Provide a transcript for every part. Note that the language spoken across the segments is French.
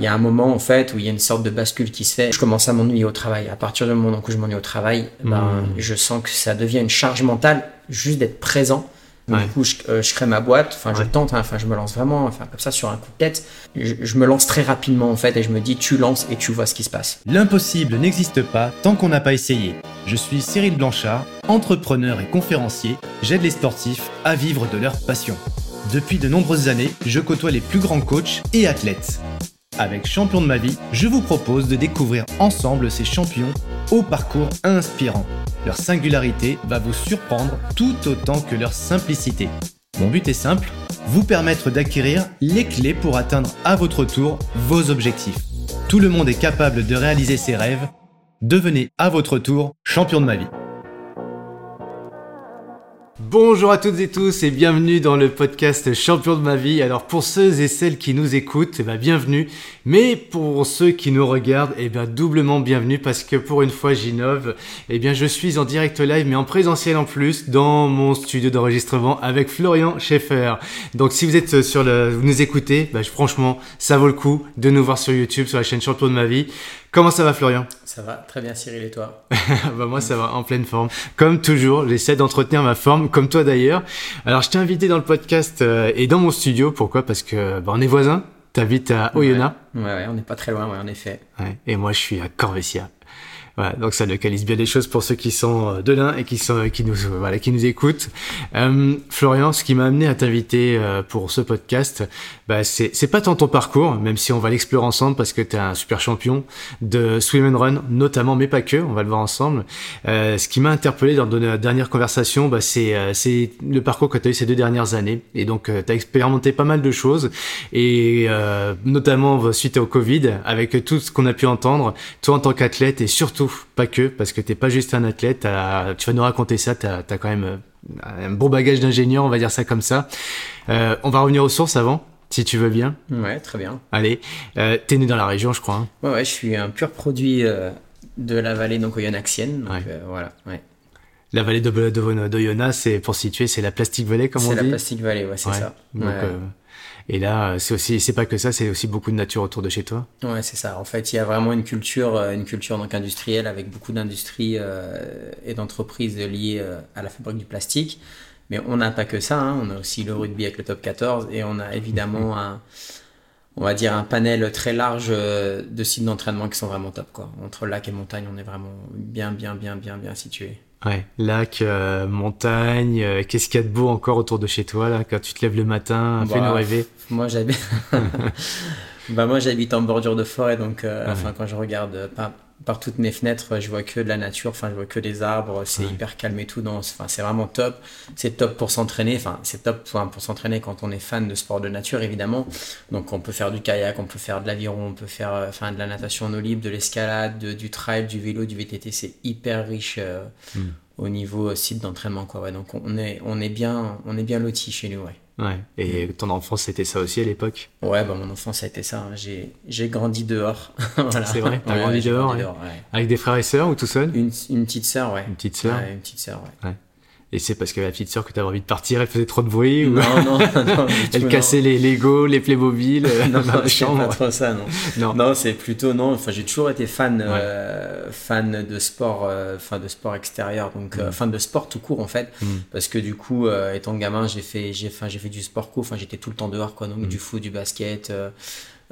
il y a un moment en fait où il y a une sorte de bascule qui se fait. Je commence à m'ennuyer au travail. À partir du moment où je m'ennuie au travail, ben, je sens que ça devient une charge mentale juste d'être présent. Ouais. Du coup, je, euh, je crée ma boîte. Enfin, je Ouais. tente. hein, je me lance vraiment. Enfin, comme ça sur un coup de tête. Je, je me lance très rapidement en fait et je me dis, tu lances et tu vois ce qui se passe. L'impossible n'existe pas tant qu'on n'a pas essayé. Je suis Cyril Blanchard, entrepreneur et conférencier. J'aide les sportifs à vivre de leur passion. Depuis de nombreuses années, je côtoie les plus grands coachs et athlètes. Avec Champion de ma vie, je vous propose de découvrir ensemble ces champions au parcours inspirant. Leur singularité va vous surprendre tout autant que leur simplicité. Mon but est simple, vous permettre d'acquérir les clés pour atteindre à votre tour vos objectifs. Tout le monde est capable de réaliser ses rêves. Devenez à votre tour champion de ma vie. Bonjour à toutes et tous et bienvenue dans le podcast Champion de ma vie. Alors pour ceux et celles qui nous écoutent, eh ben, bienvenue. Mais pour ceux qui nous regardent, eh bien doublement bienvenue parce que pour une fois j'innove. Eh bien je suis en direct live mais en présentiel en plus dans mon studio d'enregistrement avec Florian Schaeffer. Donc si vous êtes sur le, vous nous écoutez, bah, franchement ça vaut le coup de nous voir sur YouTube sur la chaîne Champion de ma vie. Comment ça va Florian? Ça va très bien, Cyril et toi? Bah moi ça va en pleine forme. Comme toujours, j'essaie d'entretenir ma forme, comme toi d'ailleurs. Alors je t'ai invité dans le podcast euh, et dans mon studio. Pourquoi? Parce que bah, on est voisins. T'habites à Oyonnax. Ouais, ouais, on n'est pas très loin, ouais, en effet. Ouais. Et moi je suis à Corvessia. Donc ça localise bien les choses pour ceux qui sont euh, de l'un et qui sont qui nous euh, voilà qui nous écoutent. Euh, Florian, ce qui m'a amené à t'inviter pour ce podcast, bah c'est pas tant ton parcours, même si on va l'explorer ensemble parce que tu es un super champion de swim and run notamment, mais pas que, on va le voir ensemble. Ce qui m'a interpellé dans notre dernière conversation, bah c'est le parcours que tu as eu ces deux dernières années et donc tu as expérimenté pas mal de choses et notamment bah, suite au Covid avec tout ce qu'on a pu entendre, toi en tant qu'athlète et surtout pas que parce que t'es pas juste un athlète, t'as- tu vas nous raconter ça, tu as, quand même euh, un bon bagage d'ingénieur, on va dire ça comme ça. Euh, on va revenir aux sources avant, si tu veux bien. Ouais, très bien. Allez, euh, t'es né dans la région, je crois. hein. Ouais, ouais, je suis un pur produit euh, de la vallée donc oyonnaxienne. Donc Ouais. voilà, ouais. La vallée de, de, de, c'est pour situer, c'est la Plastic Valley, comme on C'est la dit. Plastic Valley, ouais, c'est Ouais. ça. Donc, ouais. Euh, et là, c'est aussi, c'est pas que ça, c'est aussi beaucoup de nature autour de chez toi. Ouais, c'est ça. En fait, il y a vraiment une culture, euh, une culture donc industrielle avec beaucoup d'industries euh, et d'entreprises liées euh, à la fabrique du plastique. Mais on n'a pas que ça. hein. On a aussi le rugby avec le top 14 et on a évidemment un, on va dire un panel très large euh, de sites d'entraînement qui sont vraiment top. Quoi. Entre lac et montagne, on est vraiment bien, bien, bien, bien, bien situé. Ouais, lac, euh, montagne, euh, qu'est-ce qu'il y a de beau encore autour de chez toi, là, quand tu te lèves le matin, Bah, fais-nous rêver? Moi, j'habite. bah, moi, j'habite en bordure de forêt, donc, euh, Ouais. enfin, quand je regarde euh, par, toutes mes fenêtres, je vois que de la nature, enfin, je vois que des arbres, c'est Ouais. hyper calme et tout, donc, enfin, c'est vraiment top. C'est top pour s'entraîner, enfin, c'est top pour s'entraîner quand on est fan de sport de nature, évidemment. Donc, on peut faire du kayak, on peut faire de l'aviron, on peut faire, euh, enfin, de la natation en eau libre, de l'escalade, de- du trail, du vélo, du VTT, c'est hyper riche. euh, Mm. Au niveau euh, site d'entraînement, quoi. Ouais, donc on est, on est bien, on est bien loti chez nous, ouais. Ouais. Et ton enfance, c'était ça aussi à l'époque? Ouais, bah mon enfance ça a été ça. hein. J'ai, j'ai grandi dehors. Voilà. C'est vrai T'as Ouais, grandi dehors, ouais. ouais. Avec des frères et sœurs ou tout seul? Une, une petite sœur, ouais. Une petite sœur. Ouais, une petite sœur, ouais. Et c'est parce que la petite sœur que t'avais envie de partir, elle faisait trop de bruit ou Non, non, non. elle cassait les Lego, les Playmobil euh, Non, dans non, c'est pas chambre. trop ça, non. Non. Non, c'est plutôt non. Enfin, j'ai toujours été fan, euh, fan de sport, euh, enfin de sport extérieur, donc euh, fan de sport tout court en fait, Mm. parce que du coup, étant gamin, j'ai fait, j'ai, enfin, j'ai fait du sport co. Enfin, j'étais tout le temps dehors, quoi. Donc Mm. du foot, du basket.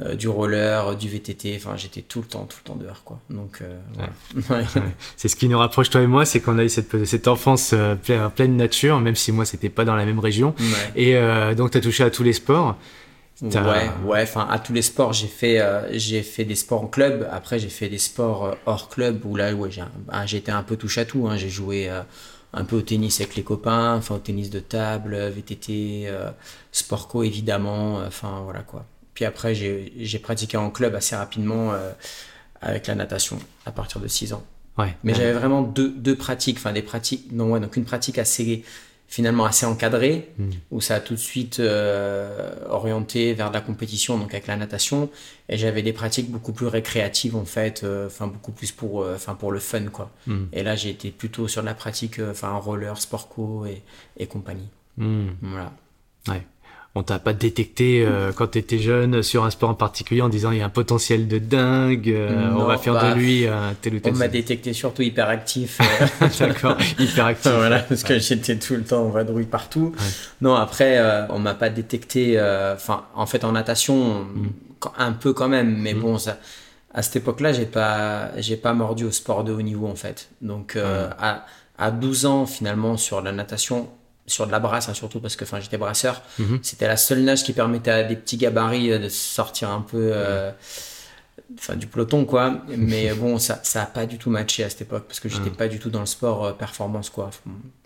Euh, du roller, du VTT, enfin j'étais tout le temps, tout le temps dehors quoi. Donc euh, voilà. Ouais. C'est ce qui nous rapproche toi et moi, c'est qu'on a eu cette, cette enfance euh, pleine, pleine nature, même si moi c'était pas dans la même région. Ouais. Et donc t'as touché à tous les sports. Ouais, ouais, enfin à tous les sports, j'ai fait, euh, j'ai fait des sports en club. Après, j'ai fait des sports euh, hors club où là, ouais, un- ah, j'ai été un peu touche à tout. Hein. J'ai joué euh, un peu au tennis avec les copains, enfin au tennis de table, VTT, sport co évidemment, enfin voilà quoi. Puis après, j'ai, pratiqué en club assez rapidement euh, avec la natation à partir de 6 ans. Ouais. Mais Ouais. j'avais vraiment deux, deux pratiques, enfin des pratiques, non ouais, donc une pratique assez finalement assez encadrée, Mm. où ça a tout de suite euh, orienté vers de la compétition, donc avec la natation, et j'avais des pratiques beaucoup plus récréatives en fait, euh, beaucoup plus pour, euh, le fun quoi. Mm. Et là j'ai été plutôt sur de la pratique, enfin roller, sport co et, et compagnie. Mm. Voilà. On t'a pas détecté euh, quand tu étais jeune sur un sport en particulier en disant il y a un potentiel de dingue, euh, on va faire bah, de lui un tel ou On tel. m'a détecté surtout hyperactif. euh, D'accord, hyperactif. voilà, parce que j'étais tout le temps en vadrouille partout. Ouais. Non, après, euh, on m'a pas détecté. euh, Enfin, en fait, en natation, Mm. un peu quand même, mais bon, ça, à cette époque-là, j'ai pas, j'ai pas mordu au sport de haut niveau en fait. Donc, euh, à, à 12 ans, finalement, sur la natation, sur de la brasse, hein, surtout parce que, enfin, j'étais brasseur. Mhm. C'était la seule nage qui permettait à des petits gabarits euh, de sortir un peu. euh, Enfin, du peloton, quoi. Mais bon, ça, ça a pas du tout matché à cette époque parce que j'étais pas du tout dans le sport euh, performance, quoi.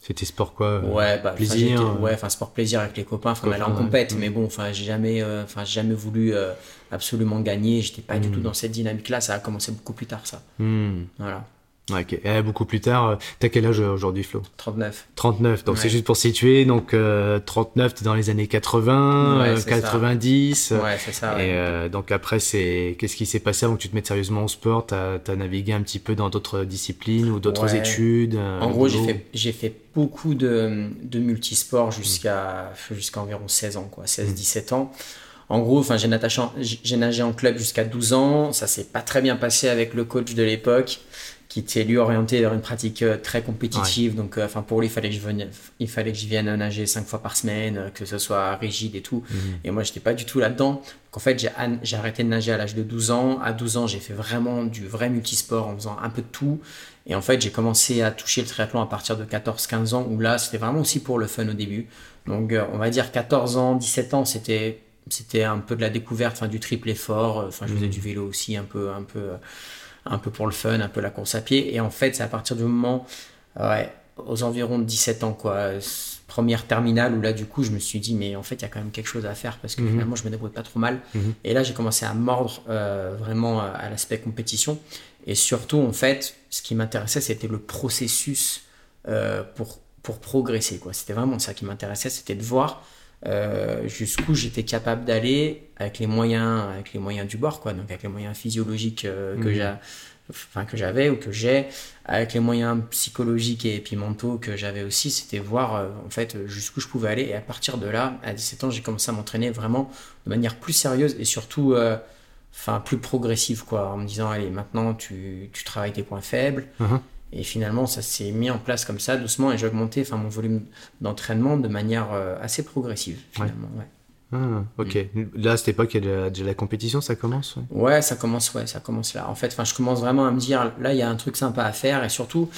C'était sport quoi Ouais, bah, plaisir, ouais, enfin sport plaisir avec les copains, enfin allait en ouais. compète, Mm. mais bon, enfin j'ai jamais, enfin jamais voulu absolument gagner. J'étais pas du Mm. tout dans cette dynamique-là. Ça a commencé beaucoup plus tard, ça. Hmm. Voilà, ok. Et beaucoup plus tard, euh, t'as quel âge euh, aujourd'hui, Flo? 39. 39, donc Ouais. c'est juste pour situer, donc euh, 39, t'es dans les années 80, Ouais, euh, c'est ça. 90. Ouais, c'est ça. ouais. Et euh, donc après, c'est qu'est-ce qui s'est passé avant que tu te mettes sérieusement au sport? T'as as navigué un petit peu dans d'autres disciplines ou d'autres études En gros, j'ai fait, j'ai fait beaucoup de, de multisports jusqu'à jusqu'à environ 16 ans, quoi, Mm. 16-17 ans. En gros, enfin, j'ai j'ai nagé en club jusqu'à 12 ans. Ça s'est pas très bien passé avec le coach de l'époque, qui était lui orienté vers une pratique euh, très compétitive. Donc, euh, enfin, pour lui, il fallait que je vienne, il fallait que je vienne nager cinq fois par semaine, euh, que ce soit rigide et tout. Mhm. Et moi, j'étais pas du tout là-dedans. Donc, en fait, j'ai arrêté de nager à l'âge de 12 ans. À 12 ans, j'ai fait vraiment du vrai multisport en faisant un peu de tout. Et en fait, j'ai commencé à toucher le triathlon à partir de 14-15 ans, où là, c'était vraiment aussi pour le fun au début. Donc, euh, on va dire 14 ans, 17 ans, c'était c'était un peu de la découverte, enfin du triple effort. Enfin, je faisais Mhm. du vélo aussi, un peu, un peu, euh, un peu pour le fun, un peu la course à pied. Et en fait, c'est à partir du moment, ouais, aux environs de 17 ans, quoi, première terminale, où là, du coup, je me suis dit, mais en fait, il y a quand même quelque chose à faire parce que Mhm. finalement, je me débrouille pas trop mal. Mhm. Et là, j'ai commencé à mordre euh, vraiment euh, à l'aspect compétition. Et surtout, en fait, ce qui m'intéressait, c'était le processus euh, pour, pour progresser. quoi. C'était vraiment ça qui m'intéressait, c'était de voir euh, jusqu'où j'étais capable d'aller avec les moyens, avec les moyens du bord, quoi. Donc avec les moyens physiologiques euh, que Mhm. j'ai, enfin que j'avais ou que j'ai, avec les moyens psychologiques et puis mentaux que j'avais aussi, c'était voir euh, en fait jusqu'où je pouvais aller. Et à partir de là, à 17 ans, j'ai commencé à m'entraîner vraiment de manière plus sérieuse et surtout, enfin plus progressive, quoi, en me disant allez maintenant tu, tu travailles tes points faibles. Mhm. Et finalement, ça s'est mis en place comme ça, doucement, et j'ai augmenté enfin, mon volume d'entraînement de manière euh, assez progressive, finalement. Ouais. Ah, ok. Mm. Là, à cette époque, il y a de la, compétition, ça commence ouais. Ouais, ça commence, ouais, ça commence là. En fait, je commence vraiment à me dire, là, il y a un truc sympa à faire, et surtout,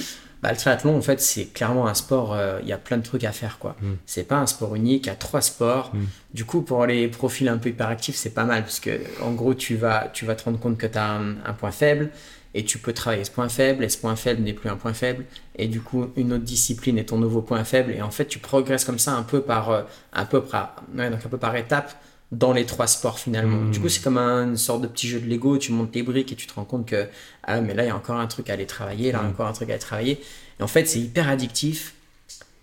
bah, le triathlon, en fait, c'est clairement un sport, euh, il y a plein de trucs à faire, quoi. Mm. C'est pas un sport unique, il y a trois sports. Mm. Du coup, pour les profils un peu hyperactifs, c'est pas mal, parce que, en gros, tu vas, tu vas te rendre compte que tu as un, un point faible, et tu peux travailler ce point faible, et ce point faible n'est plus un point faible, et du coup, une autre discipline est ton nouveau point faible, et en fait, tu progresses comme ça un peu par, euh, un peu par, ouais, donc un peu par étapes dans les trois sports finalement. Mm. Du coup, c'est comme un- une sorte de petit jeu de Lego, tu montes les briques et tu te rends compte que, ah, mais là, il y a encore un truc à aller travailler, là, Mm. encore un truc à aller travailler. Et en fait, c'est hyper addictif.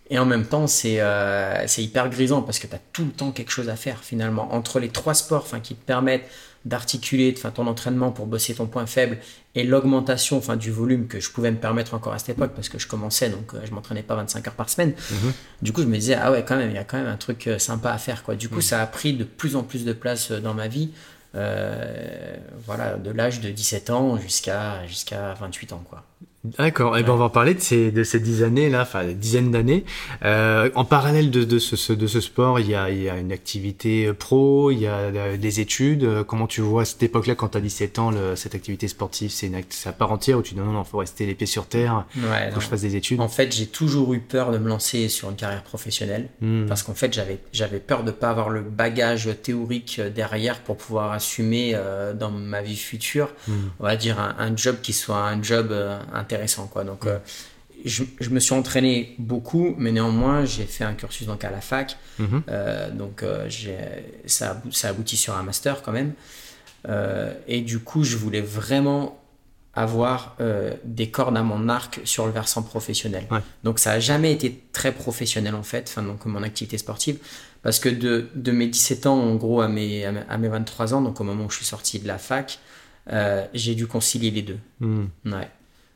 Et en même temps, c'est euh, c'est hyper grisant parce que tu as tout le temps quelque chose à faire finalement. Entre les trois sports qui te permettent d'articuler ton entraînement pour bosser ton point faible et l'augmentation enfin, du volume que je pouvais me permettre encore à cette époque parce que je commençais, donc euh, je m'entraînais pas 25 heures par semaine. Mhm. Du coup, je me disais, ah ouais, quand même, il y a quand même un truc euh, sympa à faire. Quoi. Du coup, Mm. ça a pris de plus en plus de place euh, dans ma vie. euh, voilà, de l'âge de 17 ans jusqu'à jusqu'à 28 ans. Quoi. D'accord. Et ben, on va en parler de ces, de ces dix années-là, enfin, des dizaines d'années. Euh, en parallèle de, de, ce, de ce sport, il y, a, il y a une activité pro, il y a euh, des études. Euh, Comment tu vois à cette époque-là, quand tu as 17 ans, le- cette activité sportive, c'est une à part entière ou tu dis non, non, faut rester les pieds sur terre, Ouais, faut que je fasse des études? En fait, j'ai toujours eu peur de me lancer sur une carrière professionnelle. Hmm. Parce qu'en fait, j'avais, j'avais peur de ne pas avoir le bagage théorique euh, derrière pour pouvoir assumer euh, dans ma vie future, Hmm. on va dire, un, un job qui soit un job euh, intéressant. Quoi. Donc, euh, je, je me suis entraîné beaucoup, mais néanmoins, j'ai fait un cursus donc, à la fac. Mhm. Euh, donc, euh, ça, ça aboutit sur un master quand même. Et du coup, je voulais vraiment avoir euh, des cordes à mon arc sur le versant professionnel. Ouais. Donc ça n'a jamais été très professionnel en fait, enfin, donc mon activité sportive, parce que de, de mes 17 ans en gros à mes, à mes- à mes 23 ans, donc au moment où je suis sorti de la fac, euh, j'ai dû concilier les deux. Hmm. Ouais.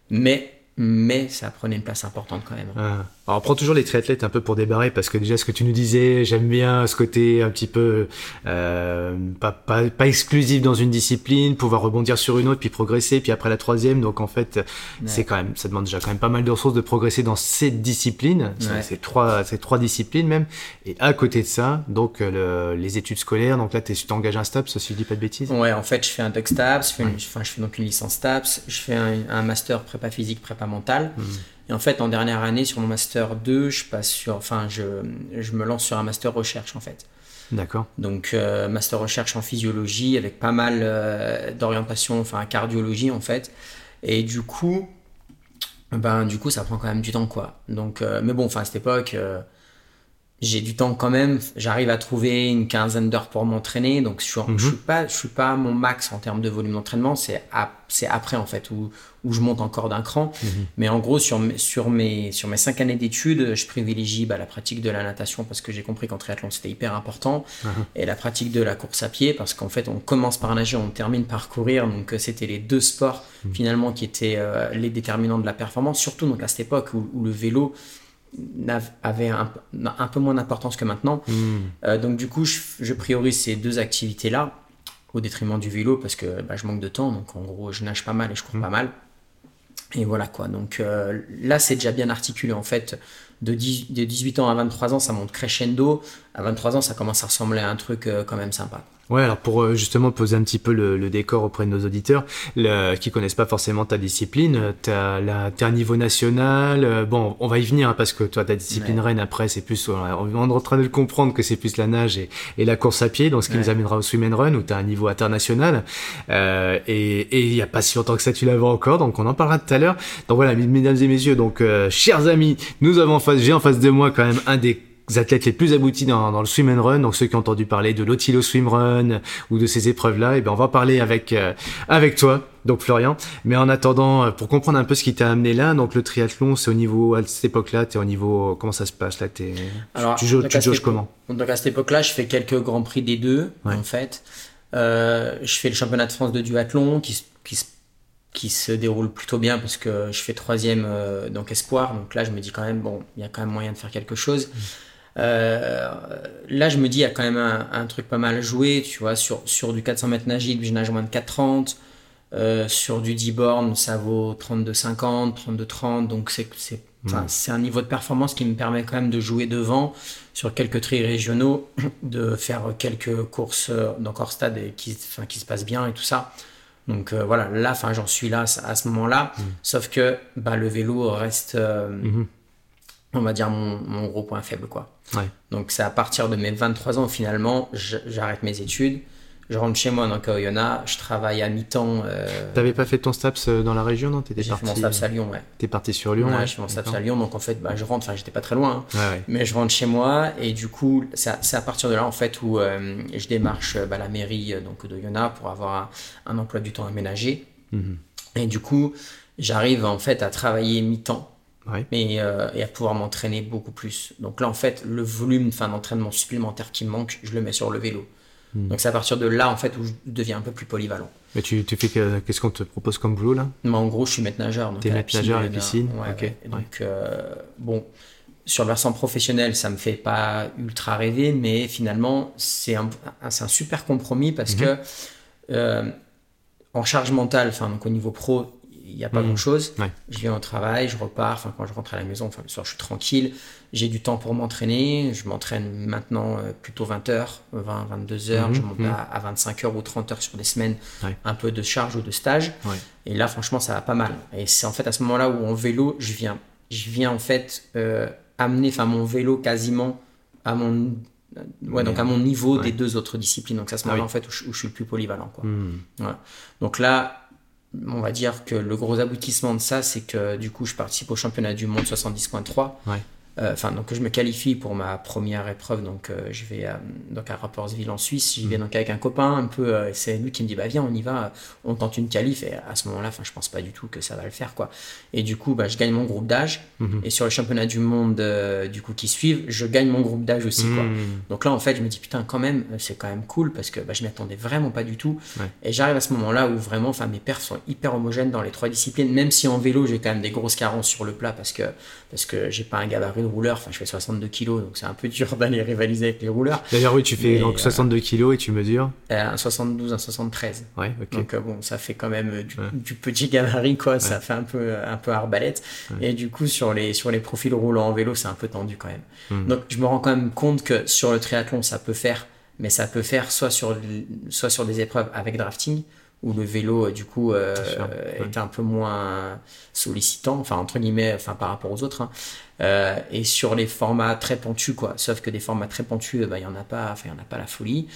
Mais, mais ça prenait une place importante quand même. Ah. Alors on prend toujours les triathlètes un peu pour débarrer parce que déjà ce que tu nous disais, j'aime bien ce côté un petit peu euh, pas, pas, pas exclusif dans une discipline, pouvoir rebondir sur une autre puis progresser puis après la troisième. Donc en fait c'est quand même ça demande déjà quand même pas mal de ressources de progresser dans cette discipline, Ouais. c'est trois c'est trois disciplines même. Et à côté de ça donc le- les études scolaires. Donc là tu t'engages un STAPS si je dis pas de bêtises. Ouais, en fait, je fais un doc STAPS, je fais, une- enfin, je fais donc une licence STAPS, je fais un, un master prépa physique, prépa mentale. Et en fait, en dernière année, sur mon master 2, je passe sur, enfin, je, je me lance sur un master recherche, en fait. D'accord. Donc, euh, master recherche en physiologie avec pas mal euh, d'orientation, enfin, cardiologie, en fait. Et du coup, ben, du coup, ça prend quand même du temps, quoi. Donc, euh, mais bon, enfin, à cette époque, j'ai du temps quand même. J'arrive à trouver une quinzaine d'heures pour m'entraîner. Donc, je suis, Mhm. je suis pas, je suis pas à mon max en termes de volume d'entraînement. C'est c'est après, en fait, où, où je monte encore d'un cran. Mhm. Mais en gros, sur, mes- sur, mes, sur mes cinq années d'études, je privilégie bah, la pratique de la natation parce que j'ai compris qu'en triathlon, c'était hyper important. Et la pratique de la course à pied parce qu'en fait, on commence par nager, on termine par courir. Donc, euh, c'était les deux sports finalement qui étaient euh, les déterminants de la performance. Surtout donc, à cette époque où, où le vélo avait un, un peu moins d'importance que maintenant. Euh, donc, du coup, je, je priorise ces deux activités-là au détriment du vélo parce que bah, je manque de temps. Donc, en gros, je nage pas mal et je cours pas mal. Et voilà quoi. Donc euh, là, c'est déjà bien articulé en fait. De, 10 de 18 ans à 23 ans, ça monte crescendo. À 23 ans, ça commence à ressembler à un truc euh, quand même sympa. Ouais, alors pour euh, justement poser un petit peu le, le décor auprès de nos auditeurs le, qui connaissent pas forcément ta discipline, euh, t'as la t'es un niveau national. euh, bon, on va y venir hein, parce que toi ta discipline Ouais. reine après c'est plus on est en train de le comprendre que c'est plus la nage et, et la course à pied, donc ce qui Ouais. nous amènera au swim and run où t'as un niveau international. Euh, et et il y a pas si longtemps que ça tu l'avais encore, donc on en parlera tout à l'heure. Donc voilà, mesdames et messieurs, donc euh, chers amis, nous avons en face, j'ai en face de moi quand même un des athlètes les plus aboutis dans, dans le swim and run, donc ceux qui ont entendu parler de l'Otilo Swim Run ou de ces épreuves-là, et ben on va parler avec euh, avec toi, donc Florian. Mais en attendant, euh, pour comprendre un peu ce qui t'a amené là, donc le triathlon, c'est au niveau à cette époque-là, t'es au niveau comment ça se passe là, t'es Alors, tu, tu cette jauges comment? Donc à cette époque-là, je fais quelques grands prix des deux Ouais. en fait. Euh, je fais le championnat de France de duathlon qui, se- qui, se- qui se déroule plutôt bien parce que je fais troisième euh, donc espoir. Donc là, je me dis quand même bon, il y a quand même moyen de faire quelque chose. Euh, là, je me dis, il y a quand même un, un truc pas mal joué, tu vois, sur, sur du 400 mètres nagé, je nage moins de 4,30. Euh, sur du 10 bornes, ça vaut 32,50, 32,30. Donc, c'est, c'est, c'est un niveau de performance qui me permet quand même de jouer devant sur quelques tri régionaux, de faire quelques courses euh, donc hors stade et qui, qui se passent bien et tout ça. Donc euh, voilà, là, enfin, j'en suis là à ce moment-là. Sauf que bah, le vélo reste, euh, Mhm. On va dire, mon, mon gros point faible. quoi. Ouais. Donc c'est à partir de mes 23 ans, finalement, je- j'arrête mes études. Je rentre chez moi donc à Oyonnax, je travaille à mi-temps. euh, T'avais pas fait ton STAPS euh, dans la région, non? J'ai fait parti, mon STAPS à Lyon, ouais. t'es parti sur Lyon. Ouais, ouais, j'ai fait mon STAPS à Lyon, donc en fait, bah, je rentre, enfin, j'étais pas très loin. hein. Ouais. Mais je rentre chez moi et du coup, c'est à, partir de là en fait où euh, je démarche euh, bah, la mairie donc de Yona pour avoir un, un emploi du temps aménagé. Mhm. Et du coup, j'arrive en fait à travailler mi-temps Ouais. et, euh, et à pouvoir m'entraîner beaucoup plus. Donc là, en fait, le volume enfin, d'entraînement supplémentaire qui me manque, je le mets sur le vélo. Mhm. Donc c'est à partir de là en fait où je deviens un peu plus polyvalent. Mais tu, tu fais que- qu'est-ce qu'on te propose comme boulot là? Mais en gros, je suis maître nageur. donc T'es maître nageur à la piscine, ouais, ouais. Ouais. Donc, euh, bon, sur le versant professionnel, ça me fait pas ultra rêver, mais finalement, c'est un, un- un super compromis parce Mhm. que euh, en charge mentale, enfin, donc au niveau pro, il n'y a pas Mhm. grand chose. Ouais. Je viens au travail, je repars, enfin, quand je rentre à la maison, enfin, le soir, je suis tranquille. J'ai du temps pour m'entraîner. Je m'entraîne maintenant euh, plutôt 20 heures, 20, 22 heures. Mhm, Je monte mhm. à, à 25 heures ou 30 heures sur des semaines, Ouais. un peu de charge ou de stage. Ouais. Et là, franchement, ça va pas mal. Et c'est en fait à ce moment-là où en vélo, je viens, je viens en fait euh, amener, enfin, mon vélo quasiment à mon, ouais, donc à mon niveau Ouais. des deux autres disciplines. Donc c'est à ce Ah moment-là oui. en fait où je, où je suis le plus polyvalent, quoi. Voilà. Donc là, on va dire que le gros aboutissement de ça, c'est que du coup, je participe au championnat du monde 70.3. Ouais. Euh, enfin donc je me qualifie pour ma première épreuve donc euh, je vais donc à Rapperswil en Suisse. J'y vais mm. donc avec un copain un peu c'est lui qui me dit bah viens on y va on tente une qualif. Et à ce moment-là enfin je pense pas du tout que ça va le faire quoi. Et du coup bah, je gagne mon groupe d'âge. Mm-hmm. et sur les championnats du monde du coup qui suivent je gagne mon groupe d'âge aussi quoi. Mm. donc là en fait je me dis putain quand même c'est quand même cool parce que bah, je m'y attendais vraiment pas du tout. Et j'arrive à ce moment-là où vraiment enfin mes perfs sont hyper homogènes dans les trois disciplines même si en vélo j'ai quand même des grosses carences sur le plat parce que parce que j'ai pas un gabarit de rouleur. Enfin, je fais 62 kilos, donc c'est un peu dur d'aller rivaliser avec les rouleurs. D'ailleurs, oui, tu fais donc 62 kilos et tu mesures euh, Un 72, un 73. Ouais, ok. Donc euh, bon, ça fait quand même euh, du, petit gabarit, quoi. Ça fait un peu, un peu arbalète. Et du coup, sur les, sur les profils roulants en vélo, c'est un peu tendu quand même. Hmm. Donc, je me rends quand même compte que sur le triathlon, ça peut faire, mais ça peut faire soit sur, soit sur des épreuves avec drafting où le vélo, euh, du coup, euh, est un peu moins sollicitant, enfin, entre guillemets, enfin, par rapport aux autres. Hein. Euh, et sur les formats très pentus, quoi. Sauf que des formats très pentus, bah, il n'y en a pas, enfin, il y en a pas la folie.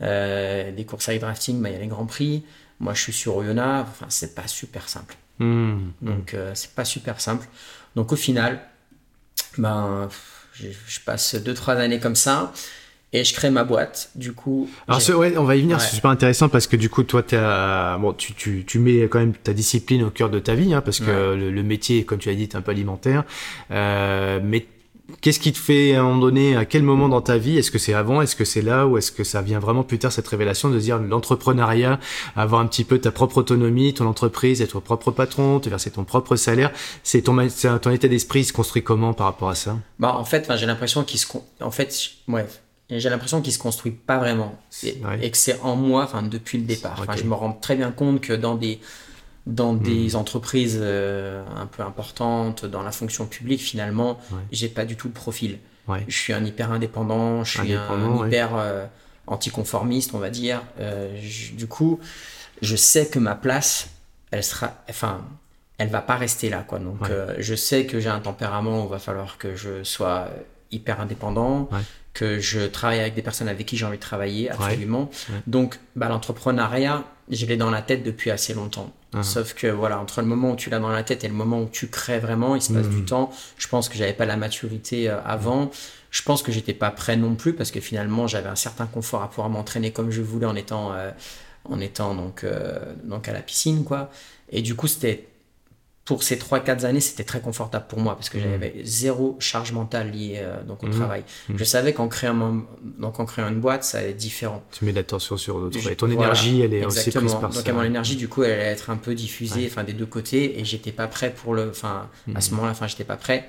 des courses avec drafting, bah, il y a les grands prix. Moi, je suis sur Oyonnax, enfin, c'est pas super simple. Mmh. Donc, c'est pas super simple. Donc, au final, ben, je, je passe 2-3 années comme ça et je crée ma boîte. Du coup. Alors, ouais, on va y venir, c'est super intéressant parce que du coup, toi, as, bon, tu, tu, tu, mets quand même ta discipline au cœur de ta vie, hein, parce que le, métier, comme tu as dit, est un peu alimentaire. Euh, mais qu'est-ce qui te fait à un moment donné, à quel moment dans ta vie, est-ce que c'est avant, est-ce que c'est là, ou est-ce que ça vient vraiment plus tard cette révélation de dire l'entrepreneuriat, avoir un petit peu ta propre autonomie, ton entreprise, être propre patron, te verser ton propre salaire, c'est ton, ton état d'esprit se construit comment par rapport à ça? Bah en fait, j'ai l'impression qu'il se, en fait, ouais j'ai l'impression qu'il se construit pas vraiment. Et, que c'est en moi enfin depuis le départ. Je me rends très bien compte que dans des dans hmm. des entreprises euh, un peu importantes dans la fonction publique finalement j'ai pas du tout le profil. Je suis un hyper indépendant je suis un hyper euh, anticonformiste on va dire. Euh, du coup je sais que ma place elle sera enfin elle va pas rester là quoi. Donc je sais que j'ai un tempérament où il va falloir que je sois hyper indépendant que je travaille avec des personnes avec qui j'ai envie de travailler, absolument. Donc, bah, l'entrepreneuriat, je l'ai dans la tête depuis assez longtemps. Ah. Sauf que, voilà, entre le moment où tu l'as dans la tête et le moment où tu crées vraiment, il se passe du hmm. temps. Je pense que j'avais pas la maturité euh, avant. Je pense que j'étais pas prêt non plus parce que finalement, j'avais un certain confort à pouvoir m'entraîner comme je voulais en étant, euh, en étant donc, euh, donc à la piscine, quoi. Et du coup, c'était pour ces 3-4 années, c'était très confortable pour moi parce que j'avais mmh. zéro charge mentale liée euh, donc au mmh. travail. Mmh. Je savais qu'en créant, donc en créant une boîte, ça allait être différent. Tu mets l'attention sur d'autres. Et ton énergie, elle est aussi prise par donc, mon énergie, du coup, elle allait être un peu diffusée enfin, des deux côtés et j'étais pas prêt pour le. Enfin, à ce moment-là, enfin, j'étais pas prêt.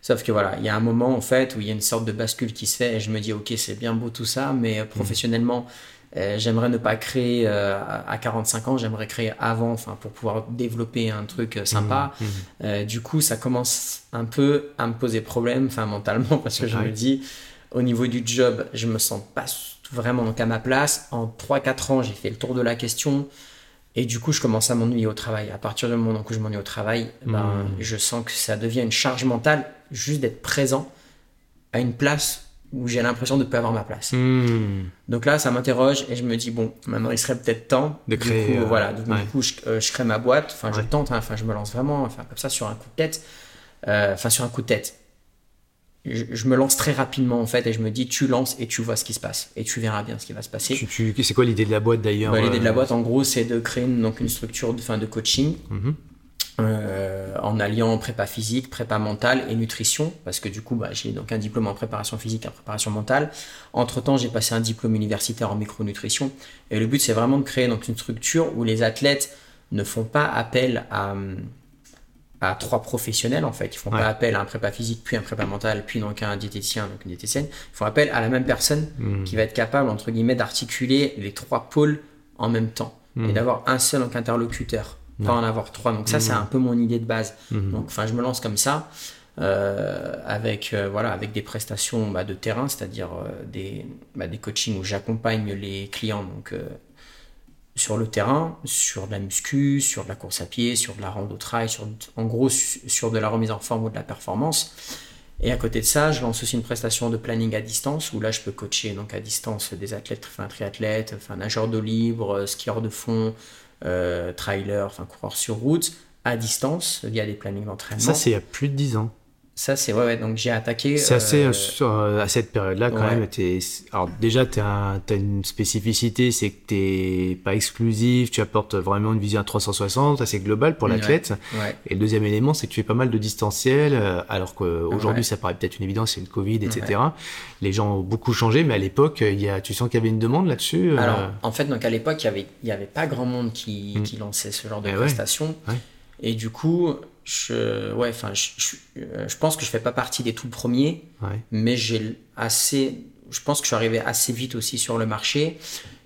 Sauf que voilà, il y a un moment en fait où il y a une sorte de bascule qui se fait et je me dis, ok, c'est bien beau tout ça, mais professionnellement, euh, j'aimerais ne pas créer euh, à 45 ans, j'aimerais créer avant, enfin pour pouvoir développer un truc euh, sympa. Mmh, mmh. du coup, ça commence un peu à me poser problème, enfin mentalement, parce que je me dis, au niveau du job, je me sens pas vraiment donc à ma place. En 3-4 ans, j'ai fait le tour de la question. Et du coup, je commence à m'ennuyer au travail. À partir du moment où je m'ennuie au travail, ben, mmh. je sens que ça devient une charge mentale juste d'être présent à une place où j'ai l'impression de ne pas avoir ma place. Hmm. Donc là, ça m'interroge et je me dis, bon, maintenant il serait peut-être temps de créer. Du coup, voilà, du coup euh, je, crée ma boîte, enfin je tente, hein, enfin je me lance vraiment, enfin comme ça sur un coup de tête, euh, enfin sur un coup de tête. Je, me lance très rapidement en fait et je me dis tu lances et tu vois ce qui se passe et tu verras bien ce qui va se passer. C'est quoi l'idée de la boîte d'ailleurs L'idée de la euh, boîte en gros c'est de créer une, donc une structure de, fin, de coaching mm-hmm. Euh, en alliant prépa physique, prépa mentale et nutrition, parce que du coup, bah, j'ai donc un diplôme en préparation physique et en préparation mentale. Entre-temps, j'ai passé un diplôme universitaire en micronutrition. Et le but, c'est vraiment de créer donc une structure où les athlètes ne font pas appel à, à trois professionnels, en fait. Ils font pas appel à un prépa physique, puis un prépa mental, puis donc un diététicien, donc une diététicienne. Ils font appel à la même personne hmm. qui va être capable, entre guillemets, d'articuler les trois pôles en même temps. Et hmm. d'avoir un seul interlocuteur pas en avoir trois. Donc ça, c'est mmh. un peu mon idée de base. Mmh. Donc, enfin, je me lance comme ça. Euh, avec euh, voilà avec des prestations bah, de terrain c'est-à-dire euh, des, bah, des coachings où j'accompagne les clients donc sur le terrain sur de la muscu sur de la course à pied sur de la rando trail sur en gros sur de la remise en forme ou de la performance et à côté de ça je lance aussi une prestation de planning à distance où là je peux coacher donc à distance des athlètes enfin triathlètes enfin nageurs d'eau libre skieurs de fond euh, trailer, enfin coureur sur route, à distance, via des plannings d'entraînement. Ça, c'est il y a plus de 10 ans. Ça, c'est ouais, ouais, donc j'ai attaqué. C'est assez, euh, euh, sur, euh, à cette période-là, quand ouais. même. alors, déjà, tu as, une spécificité, c'est que tu pas exclusif, tu apportes vraiment une vision à 360, assez globale pour l'athlète. ouais. Et le deuxième élément, c'est que tu fais pas mal de distanciel, alors qu'aujourd'hui, Ouais. ça paraît peut-être une évidence, c'est le Covid, etc. Les gens ont beaucoup changé, mais à l'époque, tu sens qu'il y avait une demande là-dessus euh, Alors, en fait, donc à l'époque, il y avait, y avait pas grand monde qui, Mm. qui lançait ce genre de Eh prestations. Et du coup, je, ouais, enfin, je, je, euh, je pense que je fais pas partie des tout premiers, ouais. mais j'ai assez, je pense que je suis arrivé assez vite aussi sur le marché.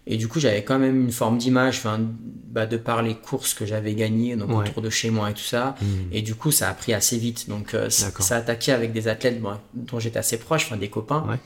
Et du coup, j'avais quand même une forme d'image, bah, de par les courses que j'avais gagnées, donc Ouais. autour de chez moi et tout ça. Mm. Et du coup, ça a pris assez vite. Donc, euh, ça a attaqué avec des athlètes bon, dont j'étais assez proche, enfin, des copains. Ouais.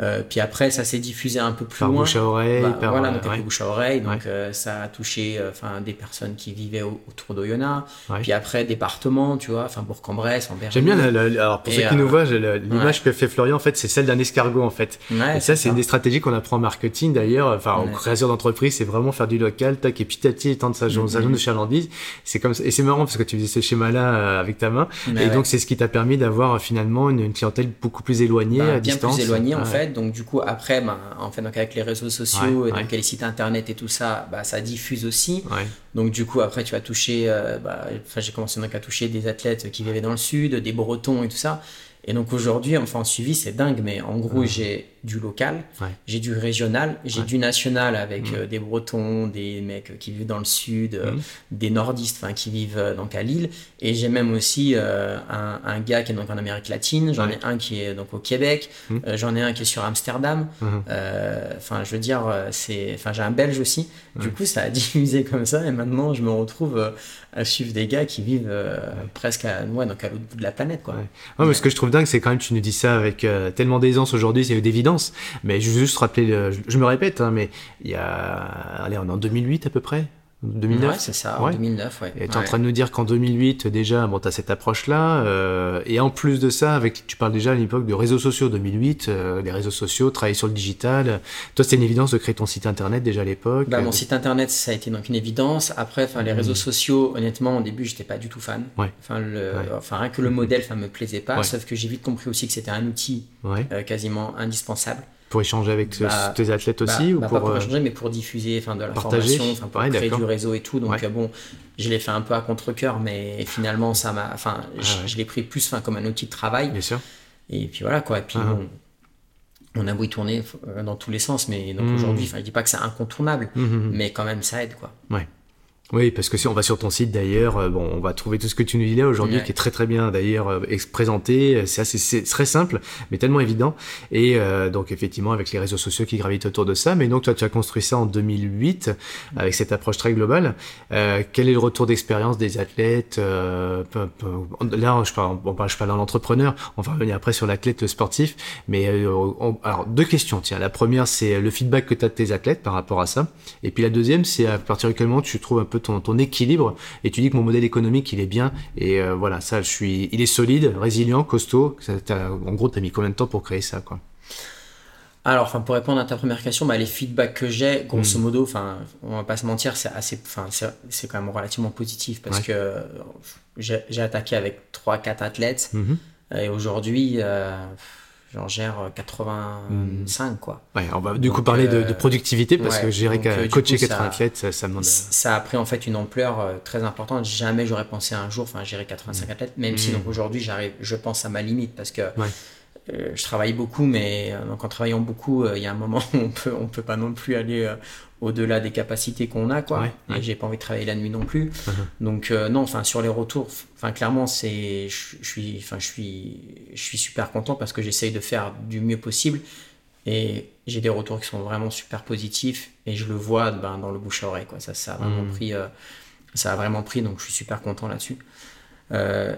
Euh, puis après, ça s'est diffusé un peu plus Par loin. bouche à oreille, Bah, par. voilà, euh, donc avec ouais. bouche à oreille. Donc Ouais. euh, ça a touché euh, enfin des personnes qui vivaient au- autour d'Oyonnax. Ouais. Puis après, département, tu vois, enfin Bourg-en-Bresse, en Berry. J'aime bien, la- la- alors pour Et, ceux qui euh, nous voient, l'image que fait Florian, en fait, c'est celle d'un escargot, en fait. Ouais, et ça, c'est une des stratégies qu'on apprend en marketing, d'ailleurs, enfin, aux créateurs d'entreprise, c'est vraiment faire du local, tac, et petit à petit, étendre sa zone, sa Mhm. zone de chalandise. C'est comme ça. Et c'est marrant parce que tu faisais ce schéma-là euh, avec ta main. Mais et donc, c'est ce qui t'a permis d'avoir euh, finalement une, une clientèle beaucoup plus éloignée, Bah, à bien distance. plus éloigné en Ouais. Fait. Donc du coup après, ben, en fait donc avec les réseaux sociaux Ouais, et ouais. donc les sites internet et tout ça, bah, ça diffuse aussi. Ouais. Donc du coup après tu vas toucher, euh, bah, enfin j'ai commencé donc à toucher des athlètes qui vivaient dans le sud, des Bretons et tout ça. Et donc aujourd'hui, enfin en suivi, c'est dingue, mais en gros j'ai du local, Ouais. j'ai du régional, j'ai Ouais. du national avec Mhm. euh, des Bretons, des mecs qui vivent dans le sud, euh, Mhm. des nordistes, qui vivent euh, donc à Lille. Et j'ai même aussi euh, un, un gars qui est donc en Amérique latine, j'en ai un qui est donc au Québec, euh, j'en ai un qui est sur Amsterdam. Mhm. Euh, Enfin, je veux dire, euh, c'est, enfin j'ai un Belge aussi. Du coup, ça a diffusé comme ça, et maintenant je me retrouve euh, à suivre des gars qui vivent euh, presque à, ouais, donc à l'autre bout de la planète, quoi. Mais ce que je trouve dingue, c'est quand même tu nous dis ça avec euh, tellement d'aisance aujourd'hui, c'est Mais je veux juste rappeler, le- je, je me répète, hein, mais il y a, allez, on est en 2008 à peu près, 2009. Ouais, c'est ça, en Ouais. 2009, ouais. Et tu es en train de nous dire qu'en 2008, déjà, bon, tu as cette approche-là. euh, et en plus de ça, avec, tu parles déjà à l'époque de réseaux sociaux 2008, euh, les réseaux sociaux, travailler sur le digital. Toi, c'était une évidence de créer ton site internet déjà à l'époque. Bah, mon site internet, ça a été donc une évidence. Après, enfin, les réseaux sociaux, honnêtement, au début, j'étais pas du tout fan. Ouais. Enfin, le, enfin, rien que le modèle, enfin, me plaisait pas. Sauf que j'ai vite compris aussi que c'était un outil Ouais. euh, quasiment indispensable. Pour échanger avec Bah, tes athlètes aussi Bah, ou bah, pour. pas pour euh, échanger, mais pour diffuser enfin, de partager. l'information, enfin, pour Ouais, créer du réseau et tout. Donc, Ouais. euh, bon, je l'ai fait un peu à contre-coeur, mais finalement, ça m'a. Enfin, je, ouais. je l'ai pris plus enfin, comme un outil de travail. Bien sûr. Et puis voilà, quoi. Et puis, Ah. bon, on a beau y tourner euh, dans tous les sens, mais donc Mhm. aujourd'hui, je dis pas que c'est incontournable, Mhm. mais quand même, ça aide, quoi. Oui, parce que si on va sur ton site d'ailleurs, euh, bon, on va trouver tout ce que tu nous dis là aujourd'hui, Ouais. qui est très très bien d'ailleurs euh, présenté. C'est assez, c'est très simple, mais tellement évident. Et euh, donc effectivement avec les réseaux sociaux qui gravitent autour de ça. Mais donc toi, tu as construit ça en 2008 avec cette approche très globale. Euh, quel est le retour d'expérience des athlètes euh, Là, je parle, on parle, je parle d'un entrepreneur. On va revenir après sur l'athlète sportif. Mais euh, on- alors deux questions. Tiens, la première c'est le feedback que tu as de tes athlètes par rapport à ça. Et puis la deuxième, c'est à partir de quel moment tu trouves un peu ton, ton équilibre et tu dis que mon modèle économique il est bien et euh, voilà ça je suis il est solide résilient costaud Ça, en gros t'as mis combien de temps pour créer ça quoi? Alors, enfin, pour répondre à ta première question, bah, les feedbacks que j'ai, grosso Mm. modo, enfin, on va pas se mentir, c'est assez, enfin, c'est quand même relativement positif parce Ouais. que j'ai attaqué avec 3-4 athlètes Mhm. et aujourd'hui, euh, j'en gère 85, quoi. ouais on va du Donc, coup parler de, euh, de productivité parce ouais, que gérer donc, euh, coacher coup, 80 ça- athlètes ça, ça demande Ça a pris en fait une ampleur euh, très importante. Jamais j'aurais pensé un jour, enfin, gérer 85 athlètes, même si Mm. donc aujourd'hui, j'arrive, je pense à ma limite parce que Ouais. euh, je travaille beaucoup, mais euh, donc en travaillant beaucoup, euh, il y a un moment où on peut, on peut pas non plus aller euh, au-delà des capacités qu'on a, quoi. Ouais, ouais. Et j'ai pas envie de travailler la nuit non plus. Mhm. Donc euh, non, enfin sur les retours, enfin clairement c'est, je suis, enfin je suis, je suis super content parce que j'essaye de faire du mieux possible. Et j'ai des retours qui sont vraiment super positifs et je le vois ben, dans le bouche à oreille. Quoi. Ça, ça, a vraiment Mm. pris, euh, ça a vraiment pris, donc je suis super content là-dessus. Euh,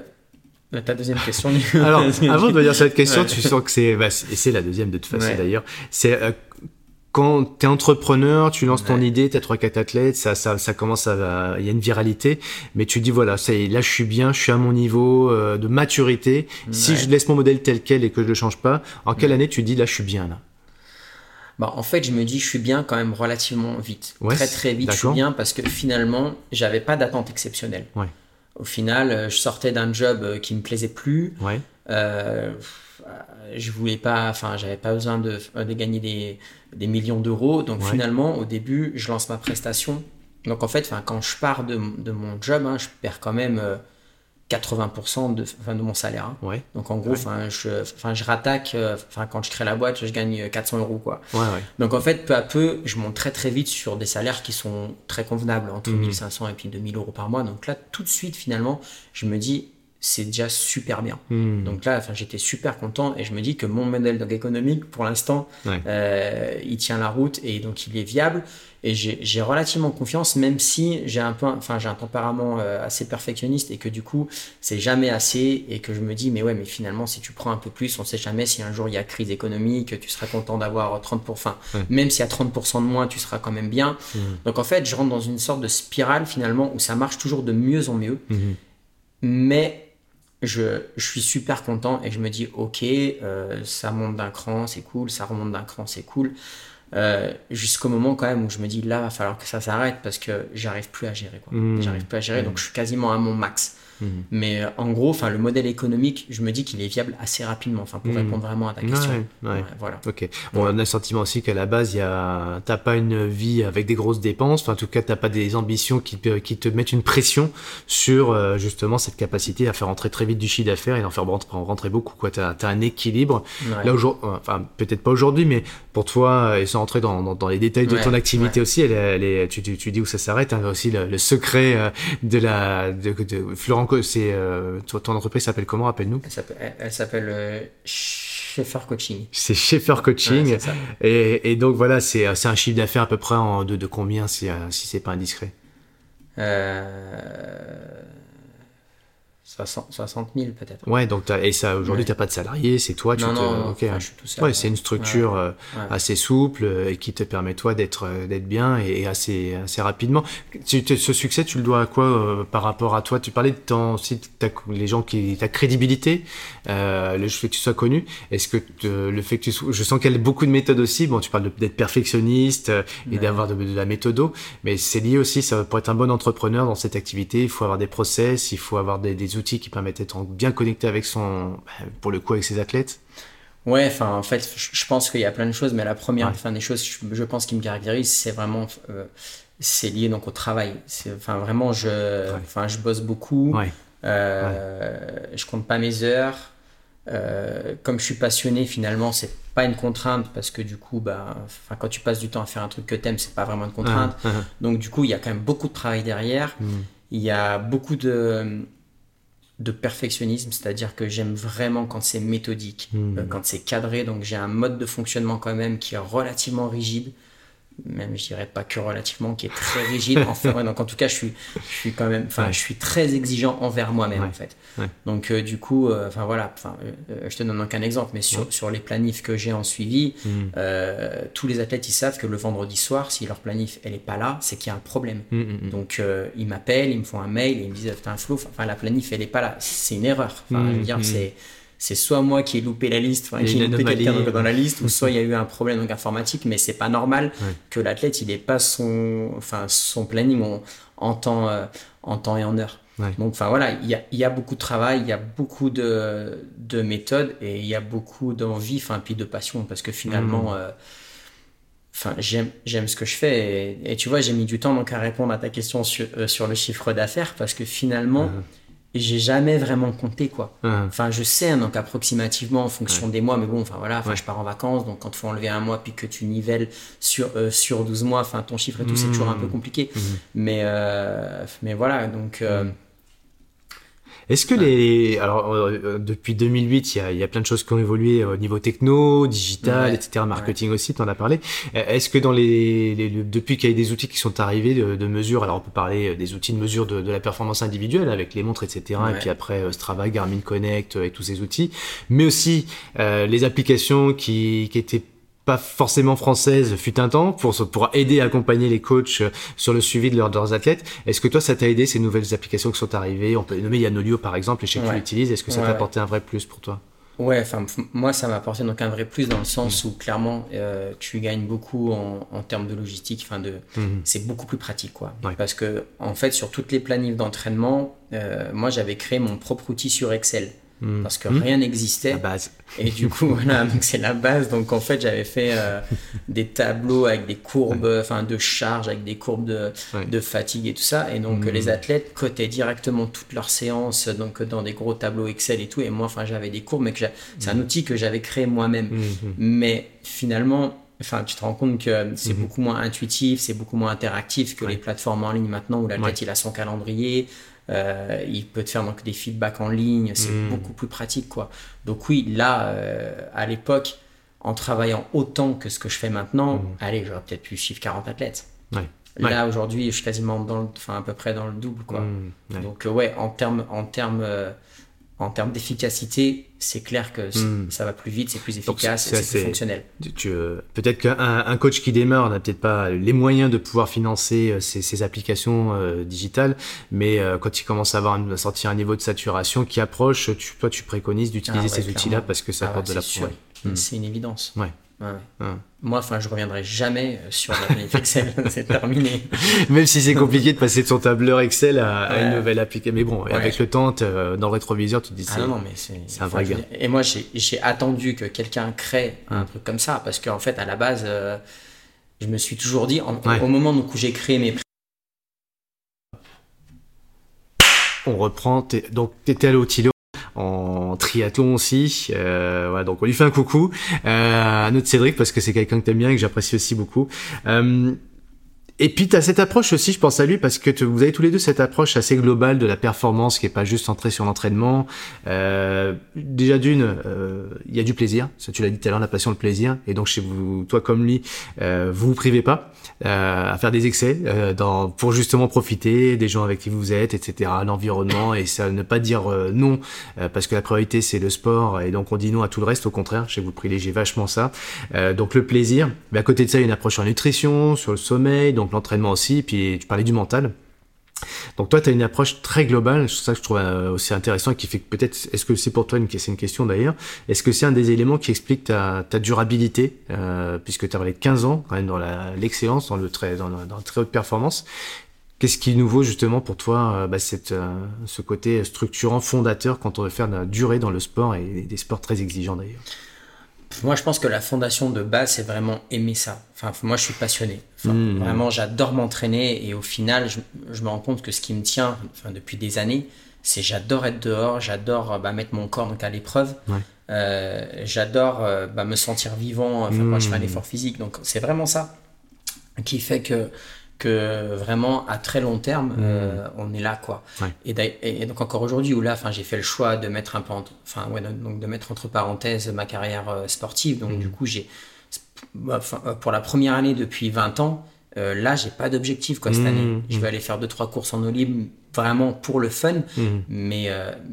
ta deuxième question. alors avant de sur cette question Ouais. tu sens que c'est bah, c'est- et c'est la deuxième de toute façon d'ailleurs c'est euh, quand tu es entrepreneur, tu lances ton idée, tu as 3-4 athlètes, ça, ça, ça commence à. Il y a une viralité, mais tu dis voilà, ça y est, là je suis bien, je suis à mon niveau euh, de maturité. Si je laisse mon modèle tel quel et que je le change pas, en quelle année tu dis là je suis bien là? Bah, en fait, je me dis, je suis bien quand même relativement vite. Ouais, très très vite, je suis bien parce que finalement, j'avais pas d'attente exceptionnelle. Ouais. Au final, euh, je sortais d'un job euh, qui me plaisait plus. Ouais. Euh, je voulais pas, enfin, j'avais pas besoin de, de gagner des, des millions d'euros. Donc finalement, au début, je lance ma prestation. Donc en fait, enfin, quand je pars de, de mon job, hein, je perds quand même. 80% de, enfin, de mon salaire. Hein. Ouais. Donc en gros, enfin, je, rattaque, euh, enfin, quand je crée la boîte, je gagne 400 euros, quoi. Donc en fait, peu à peu, je monte très très vite sur des salaires qui sont très convenables, entre 1500 mhm. et puis 2000 euros par mois. Donc là, tout de suite, finalement, je me dis, c'est déjà super bien. Mhm. Donc là, enfin, j'étais super content et je me dis que mon modèle économique, pour l'instant, euh, il tient la route et donc il est viable et j'ai relativement confiance, même si j'ai un peu, enfin j'ai un tempérament euh, assez perfectionniste et que du coup c'est jamais assez et que je me dis mais ouais mais finalement si tu prends un peu plus, on sait jamais si un jour il y a crise économique, tu seras content d'avoir 30 enfin même s'il y a 30% de moins, tu seras quand même bien. Mmh. Donc en fait je rentre dans une sorte de spirale finalement où ça marche toujours de mieux en mieux, mmh. mais je, je, suis super content et je me dis ok euh, ça monte d'un cran c'est cool, ça remonte d'un cran c'est cool. Euh, jusqu'au moment quand même où je me dis là va falloir que ça s'arrête parce que j'arrive plus à gérer quoi. Mmh. J'arrive plus à gérer donc mmh. je suis quasiment à mon max. Mhm. Mais euh, en gros, enfin, le modèle économique, je me dis qu'il est viable assez rapidement, enfin, pour mhm. répondre vraiment à ta question. voilà. Ok. Bon, on a le sentiment aussi qu'à la base, il a, t'as pas une vie avec des grosses dépenses. Enfin, en tout cas, t'as pas des ambitions qui, qui te mettent une pression sur euh, justement cette capacité à faire rentrer très vite du chiffre d'affaires et d'en faire rentrer beaucoup. Quoi, t'as, as un équilibre. Là aujourd'hui, enfin, peut-être pas aujourd'hui, mais pour toi, et sans rentrer dans, dans, les détails de ton activité aussi, elle, elle tu, tu, dis où ça s'arrête. Hein, aussi le, secret euh, de la de, de Florent c'est euh, ton entreprise s'appelle comment? Rappelle-nous. Elle s'appelle euh, Schaeffer Coaching. C'est Schaeffer Coaching. et, et, donc voilà, c'est un chiffre d'affaires à peu près en, de, de combien si, euh, si c'est pas indiscret? Euh, 60, 000 peut-être. Ouais, donc et ça aujourd'hui tu n'as pas de salarié, c'est toi, tu non, te, non, je suis tout seul. Ouais, c'est une structure euh, assez souple euh, et qui te permet toi d'être euh, d'être bien et, assez assez rapidement. ce succès, tu le dois à quoi par rapport à toi? Tu parlais de ton site, les gens qui ta crédibilité, le fait que tu sois connu. Est-ce que le fait que tu je sens qu'il y a beaucoup de méthodes aussi. Bon, tu parles d'être perfectionniste et d'avoir de, la méthodo, mais c'est lié aussi. Ça pour être un bon entrepreneur dans cette activité, il faut avoir des process, il faut avoir des, des outils qui permettent d'être bien connecté avec son, pour le coup, avec ses athlètes Ouais, enfin, en fait, je pense qu'il y a plein de choses, mais la première, enfin, des choses, je, pense, qui me caractérise, c'est vraiment, euh, c'est lié donc au travail. Enfin, vraiment, je, enfin, je bosse beaucoup. Euh, je compte pas mes heures. Euh, comme je suis passionné, finalement, c'est pas une contrainte parce que du coup, bah, quand tu passes du temps à faire un truc que t'aimes, c'est pas vraiment une contrainte. Donc, du coup, il y a quand même beaucoup de travail derrière. Mm. Il y a beaucoup de de perfectionnisme, c'est-à-dire que j'aime vraiment quand c'est méthodique, hmm. euh, quand c'est cadré, donc j'ai un mode de fonctionnement quand même qui est relativement rigide, même je dirais pas que relativement, qui est très rigide. enfin, donc en tout cas, je suis, je suis quand même, enfin, je suis très exigeant envers moi-même en fait. Donc euh, du coup, euh, enfin voilà, enfin, euh, je te donne donc un exemple, mais sur, sur les planifs que j'ai en suivi, mm. tous les athlètes ils savent que le vendredi soir, si leur planif elle est pas là, c'est qu'il y a un problème. Mm, mm, donc ils m'appellent, ils me font un mail et ils me disent t'as un flou, enfin la planif elle est pas là, c'est une erreur. Enfin, je veux dire c'est c'est soit moi qui ai loupé la liste, enfin, qui ai loupé quelqu'un dans la liste, ou soit il y a eu un problème donc informatique, mais c'est pas normal que l'athlète il ait pas son, enfin, son planning en, temps, euh, en temps et en heure. Donc, enfin voilà, il y a, y a, beaucoup de travail, il y a beaucoup de, de, méthodes et il y a beaucoup d'envie, enfin, puis de passion, parce que finalement, mmh. euh, enfin, j'aime, j'aime ce que je fais et, tu vois, j'ai mis du temps donc à répondre à ta question sur, euh, sur le chiffre d'affaires parce que finalement, mmh j'ai jamais vraiment compté quoi. Enfin, je sais hein, donc approximativement en fonction des mois, mais bon, enfin voilà, enfin je pars en vacances, donc quand il faut enlever un mois puis que tu nivelles sur euh, sur 12 mois, enfin ton chiffre et tout, c'est toujours un peu mmh. compliqué. Mmh. Mais euh, mais voilà, donc euh, mmh. Est-ce que les, alors euh, depuis 2008, il y, a, il y, a, plein de choses qui ont évolué au niveau techno, digital, etc., marketing aussi, tu en as parlé. Euh, est-ce que dans les, les depuis qu'il y a des outils qui sont arrivés de, de, mesure, alors on peut parler des outils de mesure de, de la performance individuelle avec les montres, etc., et puis après euh, Strava, Garmin Connect et tous ces outils, mais aussi euh, les applications qui, qui étaient pas forcément française fut un temps pour, pour aider à accompagner les coachs euh, sur le suivi de, leurs athlètes. Est-ce que toi, ça t'a aidé ces nouvelles applications qui sont arrivées? On peut nommer Yanolio par exemple, et je sais que tu l'utilises. Est-ce que ça t'a apporté un vrai plus pour toi? Ouais, enfin moi ça m'a apporté donc un vrai plus dans le sens mm. où clairement euh, tu gagnes beaucoup en, en, termes de logistique, enfin de mm-hmm. c'est beaucoup plus pratique quoi. Parce que en fait sur toutes les planifs d'entraînement, euh, moi j'avais créé mon propre outil sur Excel. Hmm. Parce que rien n'existait. La base. Et du coup, voilà, donc c'est la base. Donc en fait, j'avais fait euh, des tableaux avec des courbes, enfin de charge, avec des courbes de, de, fatigue et tout ça. Et donc les athlètes cotaient directement toutes leurs séances donc dans des gros tableaux Excel et tout. Et moi, enfin, j'avais des courbes, mais c'est un outil que j'avais créé moi-même. Mais finalement, Enfin, tu te rends compte que c'est beaucoup moins intuitif, c'est beaucoup moins interactif que les plateformes en ligne maintenant où l'athlète il a son calendrier, euh, il peut te faire donc des feedbacks en ligne, c'est mhm. beaucoup plus pratique quoi. Donc oui, là, euh, à l'époque, en travaillant autant que ce que je fais maintenant, mhm. allez, j'aurais peut-être pu suivre 40 athlètes. Là aujourd'hui, je suis quasiment dans le, enfin à peu près dans le double quoi. Donc euh, ouais, en termes en termes en termes d'efficacité, c'est clair que hmm. ça va plus vite, c'est plus efficace, c'est plus fonctionnel. Euh, peut-être qu'un coach qui démarre n'a peut-être pas les moyens de pouvoir financer euh, ces, applications euh, digitales, mais quand il commence à, avoir à sortir un niveau de saturation qui approche, tu, toi tu préconises d'utiliser ah ces outils-là parce que ça ah apporte de la hmm. C'est une évidence. Ouais. Moi, enfin, je reviendrai jamais euh, sur la planète Excel, c'est terminé. Même si c'est compliqué de passer de son tableur Excel à, une nouvelle application. Mais bon, avec le temps, dans le rétroviseur, tu te dis ah non, mais c'est un vrai gars. Et moi, j'ai attendu que quelqu'un crée un truc comme ça, parce qu'en fait, à la base, euh, je me suis toujours dit, au moment où j'ai créé mes on reprend. donc, tu étais à l'Otilo en triathlon aussi. Euh, donc on lui fait un coucou euh, à notre Cédric parce que c'est quelqu'un que t'aimes bien et que j'apprécie aussi beaucoup. Euh, et puis tu as cette approche aussi, je pense à lui, parce que vous avez tous les deux cette approche assez globale de la performance qui est pas juste centrée sur l'entraînement. Euh, déjà d'une, euh, il y a du plaisir, ça tu l'as dit tout à l'heure, la passion, le plaisir. Et donc chez vous, toi comme lui, euh, vous vous privez pas euh, à faire des excès euh, dans, pour justement profiter des gens avec qui vous êtes, etc., l'environnement, et ça ne pas dire non, parce que la priorité c'est le sport, et donc on dit non à tout le reste, au contraire, chez vous privilégiez vachement ça. donc le plaisir, mais à côté de ça, il y a une approche en nutrition, sur le sommeil, donc l'entraînement aussi, puis tu parlais du mental. Donc toi, tu as une approche très globale, c'est ça que je trouve euh, aussi intéressant qui fait que peut-être, est-ce que c'est pour toi une, c'est une question d'ailleurs, est-ce que c'est un des éléments qui explique ta, durabilité, euh, puisque tu as parlé de 15 ans quand même dans l'excellence, dans, le très, dans, dans, très haute performance. Qu'est-ce qui est nouveau justement pour toi, euh, bah, cette, ce côté structurant, fondateur quand on veut faire de la durée dans le sport et des sports très exigeants d'ailleurs? Moi, je pense que la fondation de base, c'est vraiment aimer ça. Enfin, moi, je suis passionné. Hmm. Vraiment, j'adore m'entraîner et au final, je, me rends compte que ce qui me tient enfin, depuis des années, c'est j'adore être dehors, j'adore bah, mettre mon corps donc, à l'épreuve. Euh, j'adore euh, bah, me sentir vivant. Enfin, Moi, je fais un hmm. effort physique. Donc, c'est vraiment ça qui fait que que vraiment à très long terme, mmh. euh, on est là quoi. Et, donc encore aujourd'hui où là, enfin j'ai fait le choix de mettre un peu, enfin ouais, donc de mettre entre parenthèses ma carrière euh, sportive. Donc mmh. du coup j'ai, bah, euh, pour la première année depuis 20 ans, là j'ai pas d'objectif quoi cette mmh. année. Je vais aller faire deux trois courses en eau libre vraiment pour le fun, mais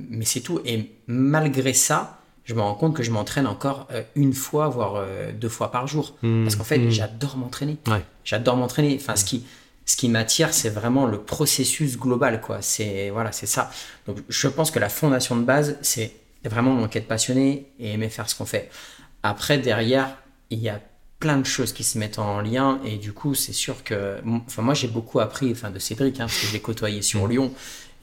mais c'est tout. Et malgré ça, je me rends compte que je m'entraîne encore euh, une fois, voire euh, deux fois par jour. Mmh. Parce qu'en fait, mmh. j'adore m'entraîner. J'adore m'entraîner. Enfin, ce qui, ce qui m'attire, c'est vraiment le processus global, quoi. C'est voilà, c'est ça. Donc, je pense que la fondation de base, c'est vraiment mon être passionné et aimer faire ce qu'on fait. Après, derrière, il y a plein de choses qui se mettent en lien et du coup, c'est sûr que, enfin, moi, j'ai beaucoup appris, enfin, de Cédric, hein, parce que je l'ai côtoyé sur mmh. Lyon.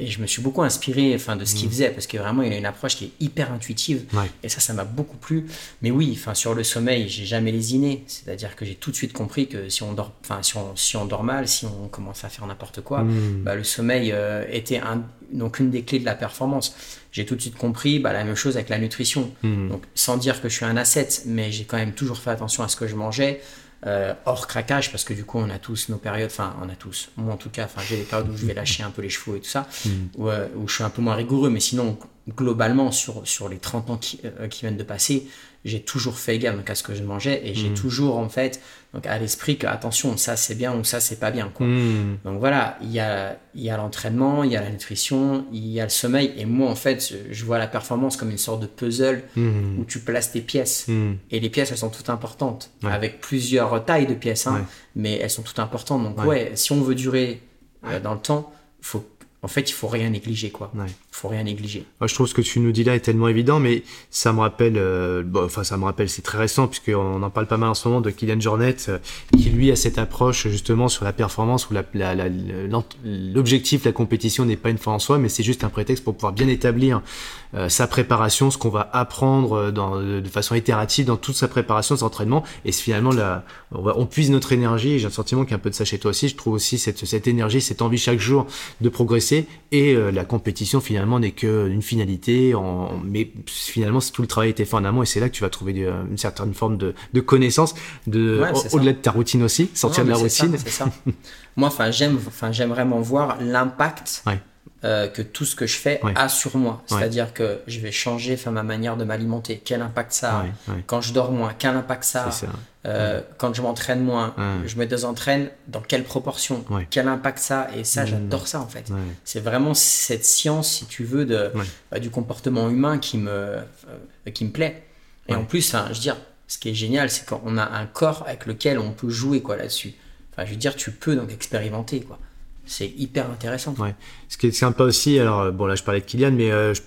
Et je me suis beaucoup inspiré enfin, de ce qu'il mm. faisait parce que vraiment il a une approche qui est hyper intuitive. Et ça, ça m'a beaucoup plu. Mais oui, enfin, sur le sommeil, j'ai jamais lésiné. C'est-à-dire que j'ai tout de suite compris que si on dort, enfin, si on, si on dort mal, si on commence à faire n'importe quoi, mm. bah, le sommeil euh, était un, donc une des clés de la performance. J'ai tout de suite compris bah, la même chose avec la nutrition. Mm. Donc sans dire que je suis un asset, mais j'ai quand même toujours fait attention à ce que je mangeais. Euh, hors craquage, parce que du coup, on a tous nos périodes, enfin, on a tous, moi en tout cas, enfin, j'ai des périodes où je vais lâcher un peu les chevaux et tout ça, mm. euh, où, je suis un peu moins rigoureux, mais sinon, globalement, sur, sur les 30 ans qui, euh, qui viennent de passer, j'ai toujours fait gaffe à ce que je mangeais et j'ai mm. toujours en fait donc à l'esprit que attention ça c'est bien ou ça c'est pas bien quoi. Mm. Donc voilà, il y a il y a l'entraînement, il y a la nutrition, il y a le sommeil et moi en fait je vois la performance comme une sorte de puzzle mm. où tu places tes pièces et les pièces elles sont toutes importantes avec plusieurs tailles de pièces hein, mais elles sont toutes importantes donc ouais, si on veut durer euh, dans le temps, faut en fait, il faut rien négliger, quoi. faut rien négliger. Moi, je trouve ce que tu nous dis là est tellement évident, mais ça me rappelle, euh, bon, enfin ça me rappelle, c'est très récent puisqu'on en parle pas mal en ce moment de Kylian Jornet, euh, qui lui a cette approche justement sur la performance où l'objectif, la, la, la, compétition n'est pas une fin en soi, mais c'est juste un prétexte pour pouvoir bien établir euh, sa préparation, ce qu'on va apprendre dans, de façon itérative dans toute sa préparation, ses entraînements, et finalement là, on, va, on puise notre énergie. J'ai un sentiment qu'il y a un peu de ça chez toi aussi. Je trouve aussi cette, cette énergie, cette envie chaque jour de progresser, et la compétition finalement n'est qu'une finalité, en, mais finalement tout le travail été fait en amont et c'est là que tu vas trouver une certaine forme de, de connaissance, de, au-delà de ta routine aussi, sortir de la routine. Ça, Moi, enfin, j'aime, enfin, j'aime vraiment voir l'impact. Euh, que tout ce que je fais a sur moi. C'est-à-dire que je vais changer enfin, ma manière de m'alimenter. Quel impact ça a Quand je dors moins, quel impact ça a euh, Quand je m'entraîne moins, je me désentraîne, dans quelle proportion? Quel impact ça a? Et ça, mmh. j'adore ça en fait. C'est vraiment cette science, si tu veux, de, bah, du comportement humain qui me, euh, qui me plaît. Et en plus, je veux dire, ce qui est génial, c'est qu'on a un corps avec lequel on peut jouer quoi là-dessus. Enfin, je veux dire, tu peux donc expérimenter quoi c'est hyper intéressant. Ouais. Ce qui est sympa aussi, alors euh, bon là je parlais de Kylian, mais euh, je,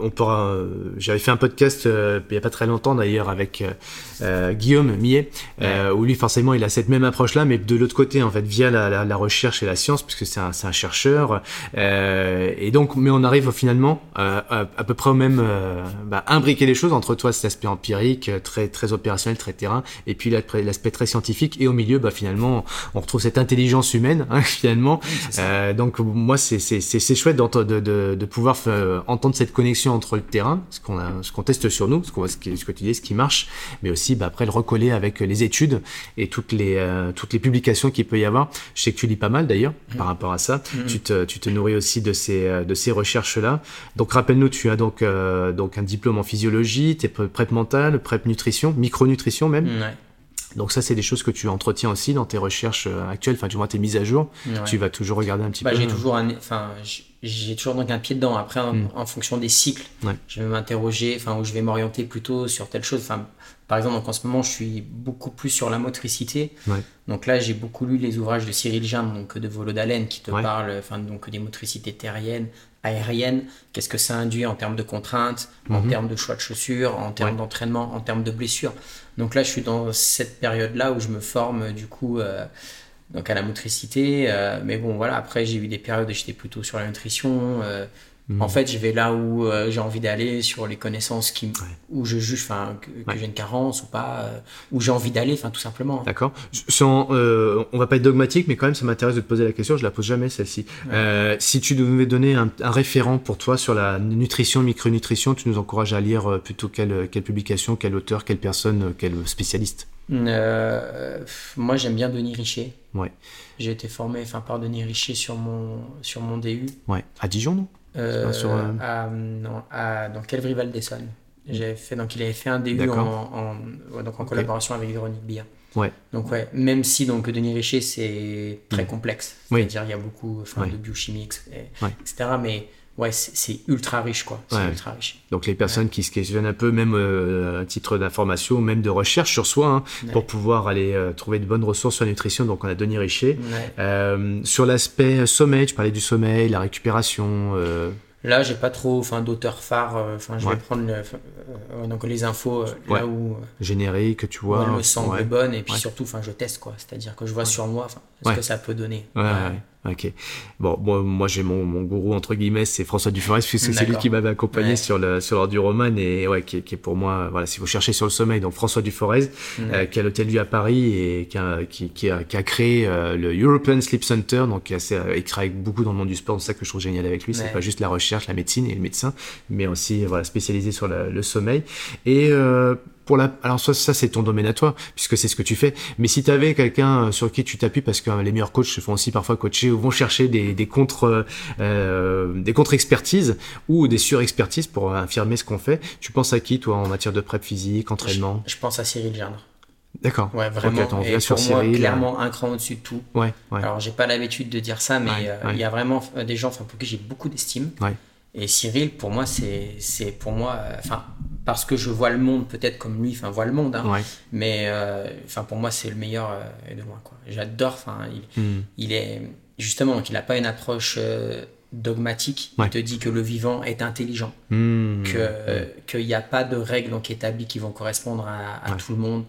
on pourra. Euh, j'avais fait un podcast il y a pas très longtemps d'ailleurs avec Guillaume Millet, où lui forcément il a cette même approche là, mais de l'autre côté en fait via la, la, recherche et la science, puisque c'est un, un, chercheur, et donc mais on arrive finalement à, à, peu près au même, bah, imbriquer les choses entre toi cet aspect empirique, très très opérationnel, très terrain, et puis l'aspect très scientifique, et au milieu bah finalement on retrouve cette intelligence humaine hein, finalement. Euh, donc moi c'est c'est chouette de, de, de, pouvoir euh, entendre cette connexion entre le terrain, ce qu'on qu'on teste sur nous, ce, qu'on ce, ce que tu dis, ce qui marche, mais aussi bah, après le recoller avec les études et toutes les euh, toutes les publications qu'il peut y avoir. Je sais que tu lis pas mal d'ailleurs mmh. par rapport à ça. Mmh. Tu te tu te nourris aussi de ces de ces recherches là. Donc rappelle-nous, tu as donc donc un diplôme en physiologie, t'es prep mental, prep nutrition, micronutrition même. Ouais. Donc ça, c'est des choses que tu entretiens aussi dans tes recherches euh, actuelles, enfin du moins tes mises à jour. Tu vas toujours regarder un petit bah, peu. J'ai toujours un, enfin j'ai toujours donc un pied dedans. Après, en, hmm. fonction des cycles, je vais m'interroger, enfin où je vais m'orienter plutôt sur telle chose. Enfin, par exemple, donc en ce moment, je suis beaucoup plus sur la motricité. Donc là, j'ai beaucoup lu les ouvrages de Cyril Jean, donc de Volodalen, qui te parle, enfin donc des motricités terriennes, aériennes. Qu'est-ce que ça induit en termes de contraintes, en mhm. termes de choix de chaussures, en termes d'entraînement, en termes de blessures. Donc là, je suis dans cette période-là où je me forme du coup euh, donc à la motricité. Euh, mais bon, voilà, après, j'ai eu des périodes où j'étais plutôt sur la nutrition. Euh, hmm. En fait, je vais là où j'ai envie d'aller, sur les connaissances qui, où je juge que, que j'ai une carence ou pas, où j'ai envie d'aller, tout simplement. D'accord. Sans, on va pas être dogmatique, mais quand même, ça m'intéresse de te poser la question. Je la pose jamais celle-ci. si tu devais donner un, un, référent pour toi sur la nutrition, micronutrition, tu nous encourages à lire plutôt quelle, quelle publication, quel auteur, quelle personne, quel spécialiste? Euh, moi, j'aime bien Denis Richer. Ouais. J'ai été formé enfin, par Denis Richer sur mon, sur mon DU. Ouais. À Dijon, non? Euh, sur, euh, à, non, à, Dans Calvry-Val d'Essonne. J'avais fait, donc il avait fait un DU en, en, donc en collaboration avec Véronique Bia. Ouais. Donc ouais, même si donc Denis Richer c'est très mm. complexe, c'est-à-dire il y a beaucoup de biochimie, etc. Mais ouais, c'est ultra riche, quoi. Ultra riche. Donc les personnes qui se questionnent un peu, même euh, à titre d'information, même de recherche sur soi, hein, pour pouvoir aller euh, trouver de bonnes ressources sur la nutrition. Donc on a Denis Richer. Euh, sur l'aspect sommeil, tu parlais du sommeil, la récupération. Là, j'ai pas trop enfin, d'auteur phare. Enfin, je vais prendre donc les infos là où. Générique, tu vois. Où me semble bonne. Et puis surtout, enfin, je teste, quoi. C'est-à-dire que je vois sur moi ce que ça peut donner. Ouais, Ok. Bon, moi, moi j'ai mon, mon gourou entre guillemets, c'est François Duforest, puisque c'est lui qui m'avait accompagné sur le sur l'heure du roman et ouais, qui, qui, est pour moi, voilà, si vous cherchez sur le sommeil, donc François Duforest, euh, qui a l'hôtel du à Paris et qui a, qui, qui a, qui a créé euh, le European Sleep Center, donc qui, a, il travaille beaucoup dans le monde du sport, c'est ça que je trouve génial avec lui, c'est pas juste la recherche, la médecine et le médecin, mais aussi voilà spécialisé sur le sommeil. Et euh, pour la alors ça, ça c'est ton domaine à toi puisque c'est ce que tu fais mais si tu avais quelqu'un euh, sur qui tu t'appuies parce que euh, les meilleurs coachs se font aussi parfois coacher ou vont chercher des, des contre euh, des contre expertises ou des surexpertises pour affirmer ce qu'on fait tu penses à qui toi en matière de prep physique entraînement? je, pense à Cyril Gendre D'accord. Ouais, vraiment. et pour moi, clairement, un cran au-dessus de tout. Ouais, ouais. Alors, j'ai pas l'habitude de dire ça, mais il y a vraiment des gens pour qui j'ai beaucoup d'estime. Ouais. Et Cyril, pour moi, c'est, c'est pour moi, enfin, parce que je vois le monde peut-être comme lui, enfin, voit le monde, hein, mais euh, enfin, pour moi, c'est le meilleur euh, de loin, quoi. J'adore, enfin, il, hmm. il, est, justement, donc il n'a pas une approche euh, dogmatique. Ouais. Il te dit que le vivant est intelligent, Hmm. que qu'il n'y a pas de règles donc établies qui vont correspondre à, à Ouais. tout le monde.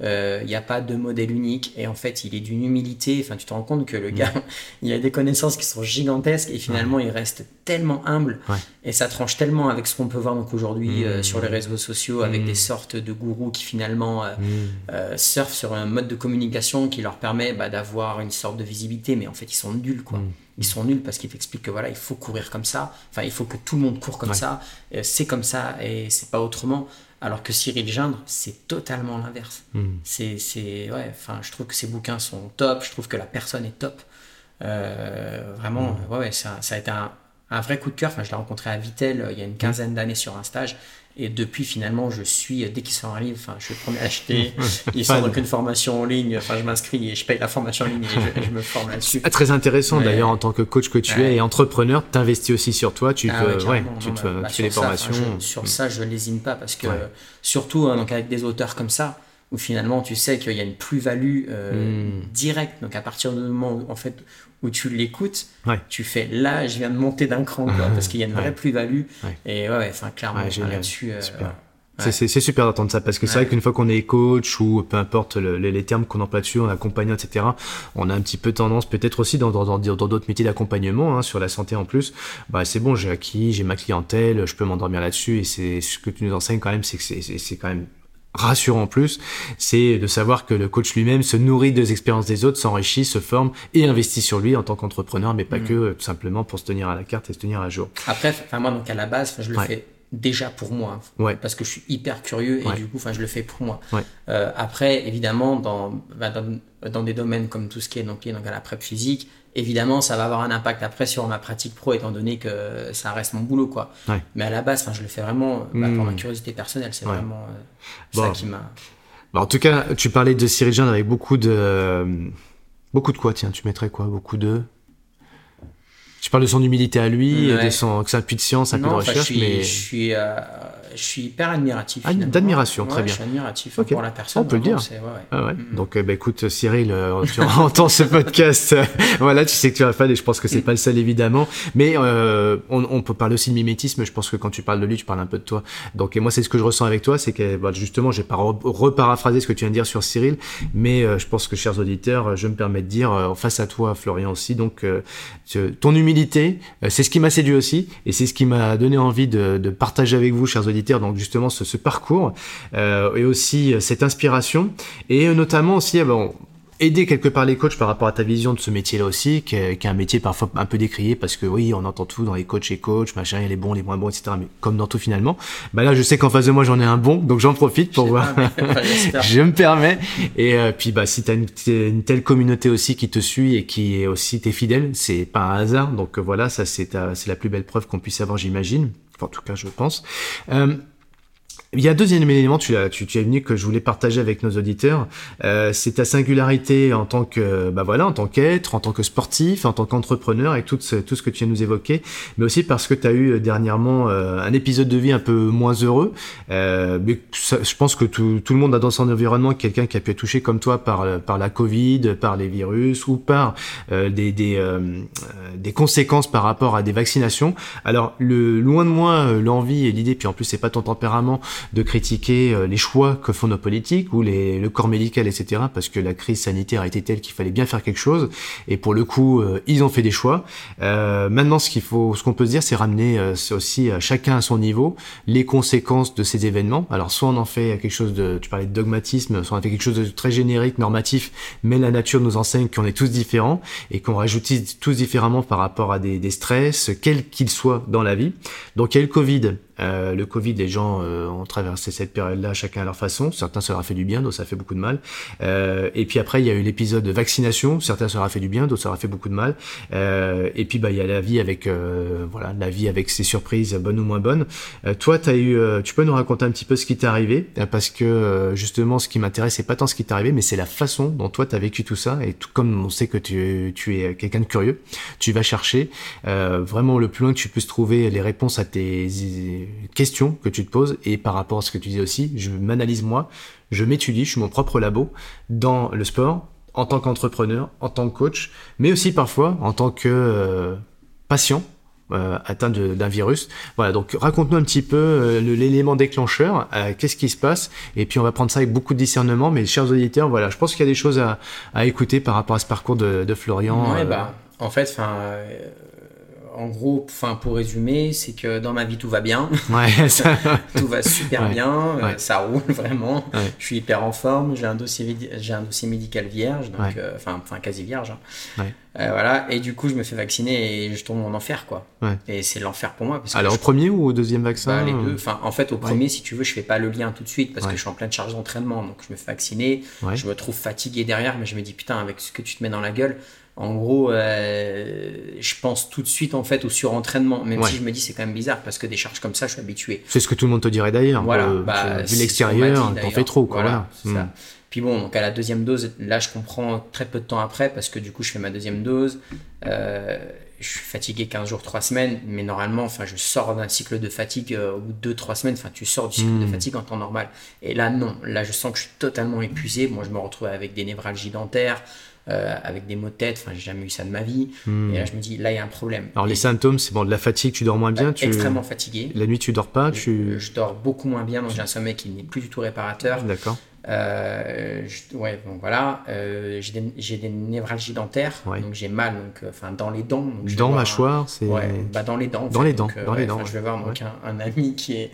Euh, Il n'y a pas de modèle unique et en fait il est d'une humilité. Enfin tu te rends compte que le gars il a des connaissances qui sont gigantesques et finalement il reste tellement humble Ouais. et ça tranche tellement avec ce qu'on peut voir donc aujourd'hui euh, Mm. sur les réseaux sociaux avec Mm. des sortes de gourous qui finalement euh, euh, surfent sur un mode de communication qui leur permet bah, d'avoir une sorte de visibilité, mais en fait ils sont nuls quoi. Ils sont nuls parce qu'ils t'expliquent que voilà, il faut courir comme ça, enfin il faut que tout le monde court comme Ouais. ça, euh, c'est comme ça et c'est pas autrement. Alors que Cyril Gindre, c'est totalement l'inverse. Hmm. C'est, c'est, ouais, enfin je trouve que ses bouquins sont top, je trouve que la personne est top. Euh, vraiment, Mm. ouais, ouais, ça, ça a été un, un vrai coup de cœur. Enfin, je l'ai rencontré à Vitel euh, il y a une quinzaine d'années sur un stage. Et depuis, finalement, je suis, dès qu'il sort un livre, enfin, je suis le premier à acheter. Il sort donc une formation en ligne, enfin, je m'inscris et je paye la formation en ligne et je, je me forme là-dessus. Ah, Très intéressant Ouais. d'ailleurs en tant que coach que tu Ouais. es et entrepreneur, t'investis aussi sur toi, tu Ah te, ouais, tu Non, te bah, tu bah, fais les sur ça, enfin, formations. je- sur Hmm. ça, je lésine pas parce que, surtout hein, donc avec des auteurs comme ça, où finalement tu sais qu'il y a une plus-value euh, Hmm. directe. Donc à partir du moment où, en fait, où tu l'écoutes, Ouais. tu fais là, je viens de monter d'un cran, quoi, parce qu'il y a une vraie Ouais. plus-value. Ouais. Et ouais, ouais, enfin, clairement, là-dessus. euh. C'est- super d'entendre ça parce que c'est vrai qu'une fois qu'on est coach ou peu importe le- les, les termes qu'on emploie dessus, on accompagne, etc., on a un petit peu tendance, peut-être aussi dans dans- dans- dans d'autres métiers d'accompagnement, hein, sur la santé en plus, bah c'est bon, j'ai acquis, j'ai ma clientèle, je peux m'endormir là-dessus et c'est ce que tu nous enseignes quand même, c'est que c'est quand même rassurant en plus, c'est de savoir que le coach lui-même se nourrit des expériences des autres, s'enrichit, se forme et investit sur lui en tant qu'entrepreneur, mais pas Mm. que euh, tout simplement pour se tenir à la carte et se tenir à jour. Après, enfin, moi, donc à la base, je le Ouais. fais déjà pour moi. Ouais. Parce que je suis hyper curieux et Ouais. du coup, enfin, je le fais pour moi. Ouais. Euh, après, évidemment, dans, bah, dans, dans des domaines comme tout ce qui est donc, lié donc à la prep physique, évidemment, ça va avoir un impact après sur ma pratique pro, étant donné que ça reste mon boulot, quoi. Mais à la base, enfin, je le fais vraiment bah, pour Mm. ma curiosité personnelle. C'est vraiment euh, Bon. ça qui m'a. Bah, en tout cas, tu parlais de Cyril avec beaucoup de. beaucoup de quoi, tiens, tu mettrais quoi? Beaucoup de. Tu parles de son humilité à lui, Ouais. et de son, que ça appuie de enfin, je recherche, suis, mais. je suis, euh, je suis hyper admiratif. Ah, d'admiration, très bien. Je suis admiratif pour la personne. On peut le dire. c'est- ouais, ouais. Ah. Mm. Donc, euh, bah, écoute, Cyril, euh, tu entends ce podcast. euh, voilà, tu sais que tu as fan et je pense que c'est pas le seul évidemment. Mais euh, on, on peut parler aussi de mimétisme. Je pense que quand tu parles de lui, tu parles un peu de toi. Donc, et moi, c'est ce que je ressens avec toi, c'est que bah, justement, je vais pas re- reparaphraser ce que tu viens de dire sur Cyril, mais je pense que, chers auditeurs, je me permets de dire face à toi, Florian aussi. Donc, ton humilité, c'est ce qui m'a séduit aussi, et c'est ce qui m'a donné envie de, de partager avec vous, chers auditeurs. Donc, justement, ce, ce parcours euh, et aussi euh, cette inspiration, et euh, notamment aussi, bon, aider quelque part les coachs par rapport à ta vision de ce métier-là aussi, qui est, qui est un métier parfois un peu décrié parce que oui, on entend tout dans les coachs et coachs, machin, il y a les bons, les moins bons, etc. Mais comme dans tout finalement, bah là, je sais qu'en face de moi, j'en ai un bon, donc j'en profite pour Je voir. pas, je me permets. Et euh, puis, bah, si t'as une, une telle communauté aussi qui te suit et qui est aussi t'es fidèle, c'est pas un hasard. Donc euh, voilà, ça c'est la plus belle preuve qu'on puisse avoir, j'imagine. Enfin, en tout cas, je pense. Euh, il y a un deuxième élément, tu, as, tu, tu es venu que je voulais partager avec nos auditeurs, euh, c'est ta singularité en tant que, bah voilà, en tant qu'être, en tant que sportif, en tant qu'entrepreneur et tout ce, tout ce que tu viens de nous évoquer, mais aussi parce que tu as eu euh, dernièrement euh, un épisode de vie un peu moins heureux. Euh, mais ça- je pense que tout, tout le monde a dans son environnement quelqu'un qui a pu être touché comme toi par, euh, par la Covid, par les virus ou par euh, des, des, des conséquences par rapport à des vaccinations. Alors, le, loin de moi l'envie et l'idée, puis en plus c'est pas ton tempérament, de critiquer euh, les choix que font nos politiques ou les, le corps médical, etc. Parce que la crise sanitaire a été telle qu'il fallait bien faire quelque chose. Et pour le coup, euh, ils ont fait des choix. Euh, maintenant, ce qu'il faut, ce qu'on peut se dire, c'est ramener euh, aussi chacun à son niveau les conséquences de ces événements. Alors, soit on en fait quelque chose de, tu parlais de dogmatisme, soit on en fait quelque chose de très générique, normatif, mais la nature nous enseigne qu'on est tous différents et qu'on rajoute tous différemment par rapport à des, des stress, quels qu'ils soient dans la vie. Donc, il y a eu le Covid. Euh, le Covid, les gens euh, ont traversé cette période-là chacun à leur façon. Certains ça leur a fait du bien, d'autres ça fait beaucoup de mal. Euh, et puis après, il y a eu l'épisode de vaccination. Certains ça leur a fait du bien, d'autres ça leur a fait beaucoup de mal. Euh, et puis bah il y a la vie avec euh, voilà la vie avec ses surprises bonnes ou moins bonnes. Toi, as eu, tu peux nous raconter un petit peu ce qui t'est arrivé? Parce que justement, ce qui m'intéresse, c'est pas tant ce qui t'est arrivé, mais c'est la façon dont toi t'as vécu tout ça. Et tout comme on sait que tu, tu es quelqu'un de curieux, tu vas chercher vraiment le plus loin que tu puisses trouver les réponses à tes questions que tu te poses et par rapport à ce que tu dis aussi, je m'analyse moi, je m'étudie, je suis mon propre labo dans le sport, en tant qu'entrepreneur, en tant que coach, mais aussi parfois en tant que euh, patient, euh, atteint d'un virus. Voilà, donc raconte-nous un petit peu euh, l'élément déclencheur, euh, qu'est-ce qui se passe, et puis on va prendre ça avec beaucoup de discernement. Mais chers auditeurs, voilà, je pense qu'il y a des choses à, à, écouter par rapport à ce parcours de, de Florian. Ouais, bah, en fait, enfin en gros, enfin pour résumer, c'est que dans ma vie tout va bien. Ouais, ça... tout va super bien, ça roule vraiment. Je suis hyper en forme. J'ai un dossier, j'ai un dossier médical vierge, donc enfin, enfin quasi vierge. Hein. Euh, voilà. Et du coup, je me fais vacciner et je tombe en enfer, quoi. Et c'est l'enfer pour moi. Parce Alors, au premier ou au deuxième vaccin bah, Les deux. Enfin, en fait, au premier, si tu veux, je fais pas le lien tout de suite parce que je suis en pleine charge d'entraînement. Donc, je me fais vacciner. Je me trouve fatigué derrière, mais je me dis, putain, avec ce que tu te mets dans la gueule, en gros, euh, je pense tout de suite en fait au surentraînement, même si je me dis c'est quand même bizarre parce que des charges comme ça, je suis habitué. C'est ce que tout le monde te dirait d'ailleurs. Voilà, euh, bah, vu l'extérieur, t'en fais trop. Quoi, voilà. Hmm. Puis bon, donc à la deuxième dose, là je comprends très peu de temps après parce que du coup je fais ma deuxième dose. Euh, je suis fatigué 15 jours, 3 semaines, mais normalement, enfin, je sors d'un cycle de fatigue au bout de 2-3 semaines. Enfin, tu sors du cycle de hmm. fatigue en temps normal. Et là, non. Là, je sens que je suis totalement épuisé. Moi, je me retrouve avec des névralgies dentaires. Euh, avec des maux de tête. Enfin, j'ai jamais eu ça de ma vie. Hmm. Et là, je me dis, là, il y a un problème. Alors, les symptômes, c'est bon, de la fatigue, tu dors moins bien. Tu... Extrêmement fatigué. La nuit, tu dors pas tu... Je, dors beaucoup moins bien, donc j'ai un sommeil qui n'est plus du tout réparateur. D'accord. Euh, ouais, bon voilà, euh, j'ai des, des, névralgies dentaires, donc j'ai mal donc, euh, enfin, dans les dents. Donc dans mâchoire, c'est. Ouais, bah dans les dents. Dans les dents, dans les dents. Je vais voir donc, un, un, ami qui est,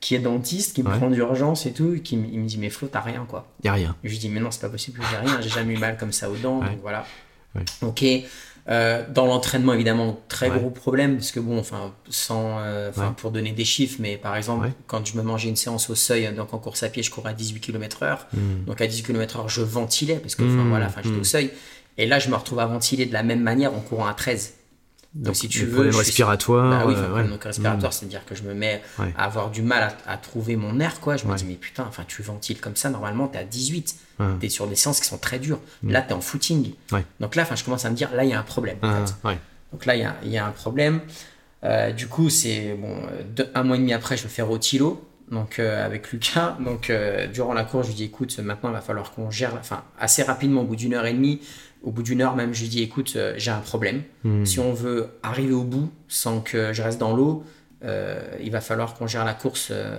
qui est dentiste, qui me prend d'urgence et tout, et qui il me dit Mais Flo, t'as rien quoi. Y a rien. je lui dis Mais non, c'est pas possible, j'ai rien, j'ai jamais eu mal comme ça aux dents, donc voilà. Ok. Euh, dans l'entraînement, évidemment, très gros problème, parce que bon, enfin, sans, euh, pour donner des chiffres, mais par exemple, quand je me mangeais une séance au seuil, donc en course à pied, je courais à 18 km/h. Hmm. Donc à 18 km/h, je ventilais, parce que hmm. voilà, j'étais au hmm. seuil. Et là, je me retrouve à ventiler de la même manière en courant à 13. Donc, si tu veux. respiratoire. Bah oui, euh, donc respiratoire, c'est-à-dire que je me mets à avoir du mal à, trouver mon air, quoi. Je me dis, mais putain, enfin, tu ventiles comme ça, normalement, t'es à 18. Tu es sur des séances qui sont très dures. Mm. Là, tu es en footing. Donc là, je commence à me dire, là, il y a un problème. Donc là, il y, y a, un problème. Euh, du coup, c'est bon, un mois et demi après, je me fais Rotilo donc euh, avec Lucas. Donc durant la course, je lui dis écoute, maintenant il va falloir qu'on gère, enfin assez rapidement, au bout d'une heure et demie, au bout d'une heure même, je lui dis écoute, euh, j'ai un problème. Hmm. Si on veut arriver au bout sans que je reste dans l'eau, euh, il va falloir qu'on gère la course euh,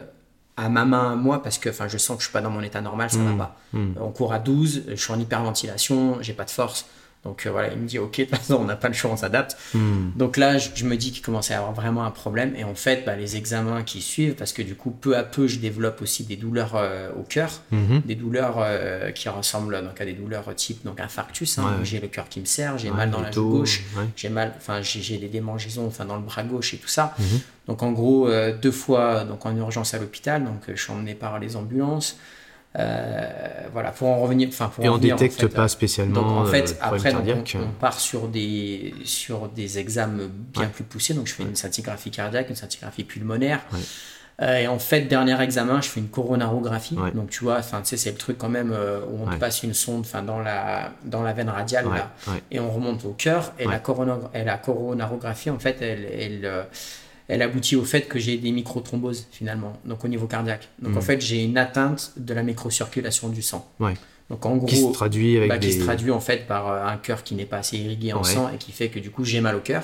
à ma main, moi, parce que je sens que je suis pas dans mon état normal, ça ne va pas. Hmm. On court à 12, je suis en hyperventilation, j'ai pas de force. Donc euh, voilà, il me dit ok, de toute façon on n'a pas le choix, on s'adapte. Hmm. Donc là, je, me dis qu'il commençait à avoir vraiment un problème. Et en fait, bah, les examens qui suivent, parce que du coup, peu à peu, je développe aussi des douleurs euh, au cœur, hmm. des douleurs euh, qui ressemblent donc à des douleurs type donc infarctus. Hein, J'ai le cœur qui me serre, j'ai mal dans la joue gauche, j'ai mal, enfin j'ai des démangeaisons, enfin dans le bras gauche et tout ça. Hmm. Donc en gros, deux fois donc en urgence à l'hôpital, donc je suis emmené par les ambulances. Euh, voilà, pour en revenir. Enfin, pour et on détecte pas spécialement. Donc, en fait, après, on, part sur des, sur des examens bien plus poussés. Donc, je fais une scintigraphie cardiaque, une scintigraphie pulmonaire. Euh, et en fait, dernier examen, je fais une coronarographie. Donc, tu vois, enfin, tu sais, c'est le truc quand même euh, où on te passe une sonde, enfin, dans la, dans la veine radiale, là, et on remonte au cœur. Et la, corona, et la coronarographie, en fait, elle, elle, elle aboutit au fait que j'ai des microthromboses finalement, donc au niveau cardiaque. Donc en hmm. fait, j'ai une atteinte de la microcirculation du sang. Ouais. Donc en gros, qui se traduit avec bah, des... qui se traduit en fait par euh, un cœur qui n'est pas assez irrigué en sang et qui fait que du coup j'ai mal au cœur,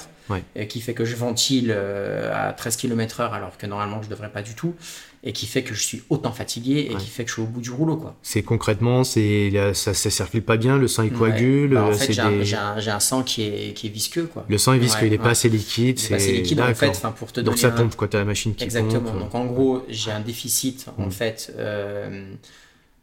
et qui fait que je ventile euh, à 13 km/h alors que normalement je devrais pas du tout, et qui fait que je suis autant fatigué et qui fait que je suis au bout du rouleau quoi. C'est concrètement, c'est ça, ça circule pas bien, le sang il coagule. Bah, en fait, j'ai un, un, sang qui est, qui est visqueux quoi. Le sang est visqueux, il n'est pas assez liquide. C'est pas assez liquide en fait, pour te donner. Donc ça pompe quand tu as la machine qui Exactement. Pompe. Donc en gros, j'ai un déficit en mm. fait. Euh,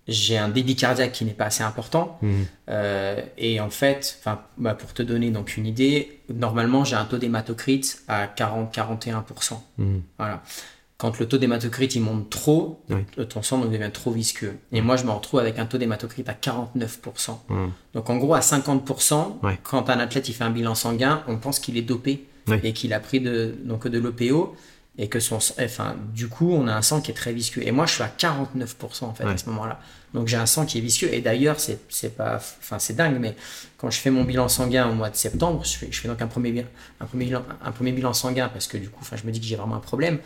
j'ai un débit cardiaque qui n'est pas assez important. Mhm. Euh, et en fait, bah, pour te donner donc une idée, normalement j'ai un taux d'hématocrite à 40-41%. Mhm. Voilà. Quand le taux d'hématocrite il monte trop, ton sang devient trop visqueux. Et moi je me retrouve avec un taux d'hématocrite à 49%. Mhm. Donc en gros à 50%, quand un athlète il fait un bilan sanguin, on pense qu'il est dopé et qu'il a pris de, donc de l'OPO et que son enfin du coup on a un sang qui est très visqueux. Et moi je suis à 49% en fait à ce moment-là. Donc j'ai un sang qui est visqueux. Et d'ailleurs c'est c'est pas enfin c'est dingue mais quand je fais mon bilan sanguin au mois de septembre je fais, je fais donc un premier un premier bilan un premier bilan sanguin parce que du coup enfin je me dis que j'ai vraiment un problème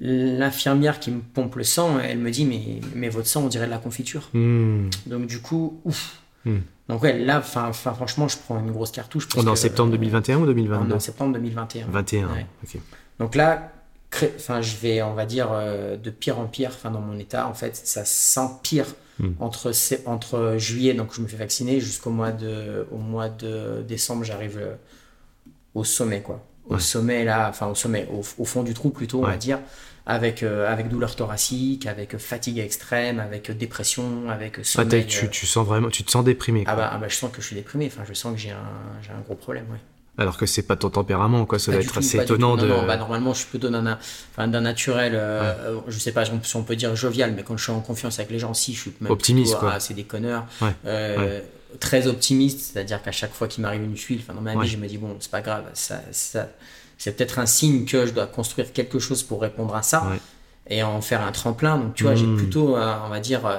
l'infirmière qui me pompe le sang elle me dit mais mais votre sang on dirait de la confiture hmm. donc du coup ouf hmm. Donc ouais, là, enfin, franchement, je prends une grosse cartouche. on est en septembre 2021 ou 2022 On est en septembre 2021. 21, ok. Donc là, enfin, je vais, on va dire, euh, de pire en pire, enfin, dans mon état, en fait, ça s'empire hmm. entre, entre juillet, donc je me fais vacciner, jusqu'au mois de, au mois de décembre, j'arrive euh, au sommet, quoi. Au sommet, là, enfin, au sommet, au, fond du trou plutôt, on va dire avec, euh, avec douleur thoracique, avec fatigue extrême, avec dépression, avec sommeil. tu, tu, sens vraiment, tu te sens déprimé. Ah bah, ah bah, je sens que je suis déprimé. Enfin, je sens que j'ai un, un, gros problème. Ouais. Alors que c'est pas ton tempérament, quoi. Ça doit être assez étonnant de. Non, bah, normalement, je suis plutôt d'un, enfin, d'un naturel. Euh, je sais pas si on peut dire jovial, mais quand je suis en confiance avec les gens, si je suis même optimiste, quoi. Ah, c'est des connards. Euh, très optimiste, c'est-à-dire qu'à chaque fois qu'il m'arrive une tuile, enfin, dans ma vie, je me dis bon, c'est pas grave, ça, ça c'est peut-être un signe que je dois construire quelque chose pour répondre à ça et en faire un tremplin. Donc, tu vois, j'ai hmm. plutôt, euh, on va dire, euh,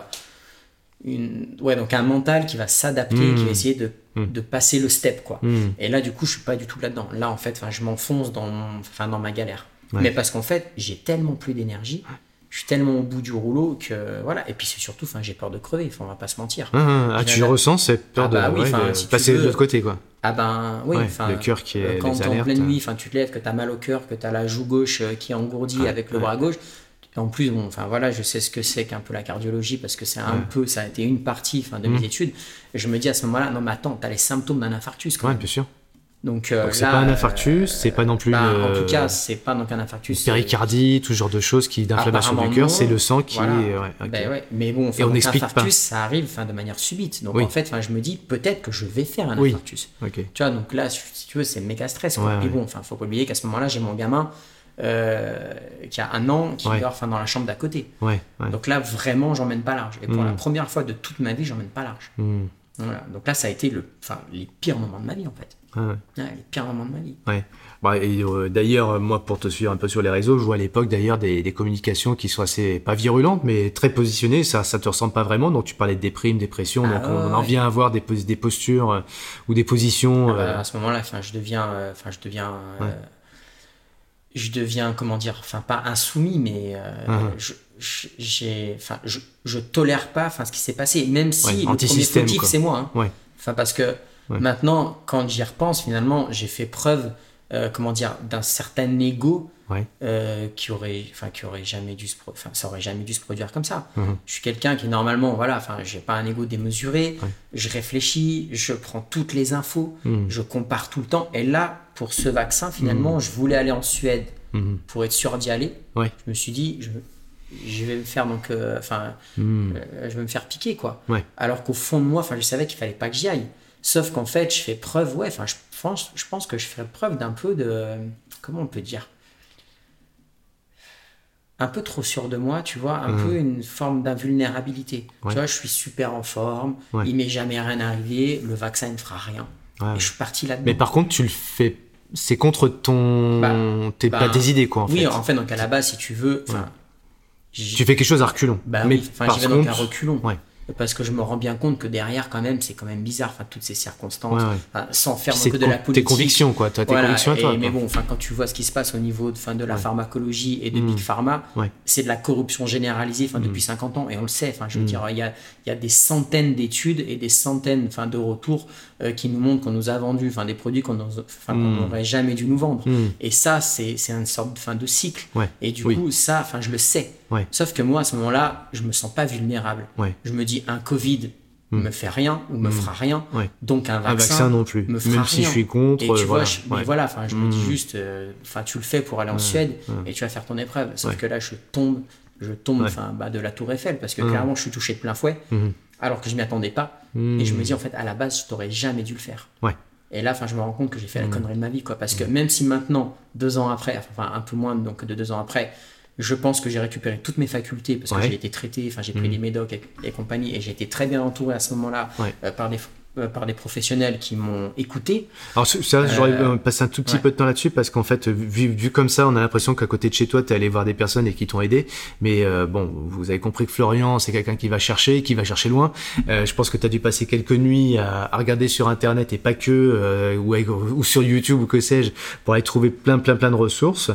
une, ouais, donc un mental qui va s'adapter, qui va essayer de, hmm. de, passer le step, quoi. Et là, du coup, je suis pas du tout là-dedans. Là, en fait, je m'enfonce dans, dans ma galère. Mais parce qu'en fait, j'ai tellement plus d'énergie je suis tellement au bout du rouleau que voilà. Et puis c'est surtout enfin j'ai peur de crever enfin on va pas se mentir. Ah, ah, ah tu ressens cette peur ah, bah de, passer de l'autre côté quoi. Ah ben oui le cœur qui est quand en pleine nuit enfin tu te lèves que tu as mal au cœur que tu as la joue gauche euh, qui est engourdie avec le bras gauche. En plus bon enfin voilà je sais ce que c'est qu'un peu la cardiologie parce que c'est un peu ça a été une partie enfin de mes mmh. études. Et je me dis à ce moment-là non mais attends tu as les symptômes d'un infarctus quand ouais, même. bien sûr donc, euh, c'est pas un infarctus, c'est pas non plus. Bah, en tout cas, c'est pas donc un infarctus. Péricardie, tout ce genre de choses qui d'inflammation du cœur, c'est le sang qui. Ouais, ben Mais bon, Et on explique infarctus, ça arrive de manière subite. Donc en fait, je me dis peut-être que je vais faire un infarctus. Tu vois, donc là, si tu veux, c'est méga stress. Mais bon, enfin, faut pas oublier qu'à ce moment-là, j'ai mon gamin. Euh, qui a un an, qui dort dans la chambre d'à côté. Donc là, vraiment, j'emmène pas large. Et pour la hmm. première fois de toute ma vie, j'emmène pas large. Donc là, ça a été le, les pires moments de ma vie, en fait. Ah les pires moments de ma vie. Ouais. Bah, euh, d'ailleurs, moi, pour te suivre un peu sur les réseaux, je vois à l'époque d'ailleurs des, des, communications qui sont assez, pas virulentes, mais très positionnées. Ça, ça te ressemble pas vraiment. Donc, tu parlais de déprime, dépression. Ah donc, on, en vient à voir des, des postures euh, ou des positions. Ah bah, euh, à ce moment-là, enfin, je deviens, enfin, je deviens, je deviens, comment dire, enfin, pas insoumis, mais je, j'ai, enfin, je, je tolère pas, enfin, ce qui s'est passé, même si le premier fautif c'est moi. Hein. Enfin, parce que Maintenant, quand j'y repense, finalement, j'ai fait preuve, euh, comment dire, d'un certain ego euh, qui aurait, enfin, qui aurait jamais dû se, enfin, ça aurait jamais dû se produire comme ça. Mhm. Je suis quelqu'un qui normalement, voilà, enfin, j'ai pas un ego démesuré. Je réfléchis, je prends toutes les infos, mhm. je compare tout le temps. Et là, pour ce vaccin, finalement, mhm. je voulais aller en Suède pour être sûr d'y aller. Je me suis dit, je, je vais me faire donc euh, enfin je vais me faire piquer quoi alors qu'au fond de moi enfin je savais qu'il fallait pas que j'y aille Sauf qu'en fait, je fais preuve, ouais, enfin, je pense, je pense que je fais preuve d'un peu de. Comment on peut dire? Un peu trop sûr de moi, tu vois, un mmh. peu une forme d'invulnérabilité. Tu vois, je suis super en forme, il m'est jamais rien arrivé, le vaccin ne fera rien. Et je suis parti là-dedans. Mais par contre, tu le fais. C'est contre ton. Bah, tes, pas tes idées, quoi, en oui, fait. Oui, en fait, donc à la base, si tu veux. Tu fais quelque chose à reculons. Bah mais oui, enfin, j'y vais donc à reculons parce que je me rends bien compte que derrière quand même c'est quand même bizarre enfin toutes ces circonstances sans faire que de la politique tes convictions quoi tes convictions à toi mais bon enfin quand tu vois ce qui se passe au niveau de, fin, de la pharmacologie et de mmh. big pharma c'est de la corruption généralisée enfin depuis 50 mmh. ans et on le sait enfin je veux mmh. dire il y a, il y a des centaines d'études et des centaines enfin de retours euh, qui nous montrent qu'on nous a vendu enfin des produits qu'on n'aurait jamais dû nous vendre. Et ça c'est une sorte fin, de cycle. Et du coup ça enfin je le sais. Sauf que moi à ce moment-là je me sens pas vulnérable. Je me dis un Covid hmm. me fait rien ou me hmm. fera rien. Donc un vaccin, non plus. Me fera Même si je suis contre. Et tu vois, je, mais voilà, enfin, je me dis hmm. juste, euh, enfin, tu le fais pour aller en Suède et tu vas faire ton épreuve. Sauf que là, je tombe, je tombe, enfin, bah, de la Tour Eiffel parce que clairement, je suis touché de plein fouet, alors que je m'y attendais pas. Et je me dis en fait, à la base, je t'aurais jamais dû le faire. Et là, enfin, je me rends compte que j'ai fait la connerie de ma vie, quoi. Parce que même si maintenant, deux ans après, enfin, un peu moins donc de deux ans après, je pense que j'ai récupéré toutes mes facultés parce que j'ai été traité, enfin j'ai pris mmh. les médocs et, compagnie et j'ai été très bien entouré à ce moment-là euh, par des par des professionnels qui m'ont écouté. Alors ça, j'aurais euh, passé un tout petit peu de temps là-dessus parce qu'en fait, vu, vu, comme ça, on a l'impression qu'à côté de chez toi, tu es allé voir des personnes et qui t'ont aidé. Mais euh, bon, vous avez compris que Florian, c'est quelqu'un qui va chercher, qui va chercher loin. je pense que tu as dû passer quelques nuits à, à, regarder sur Internet et pas que, ou, ou, sur YouTube ou que sais-je, pour aller trouver plein, plein, plein de ressources.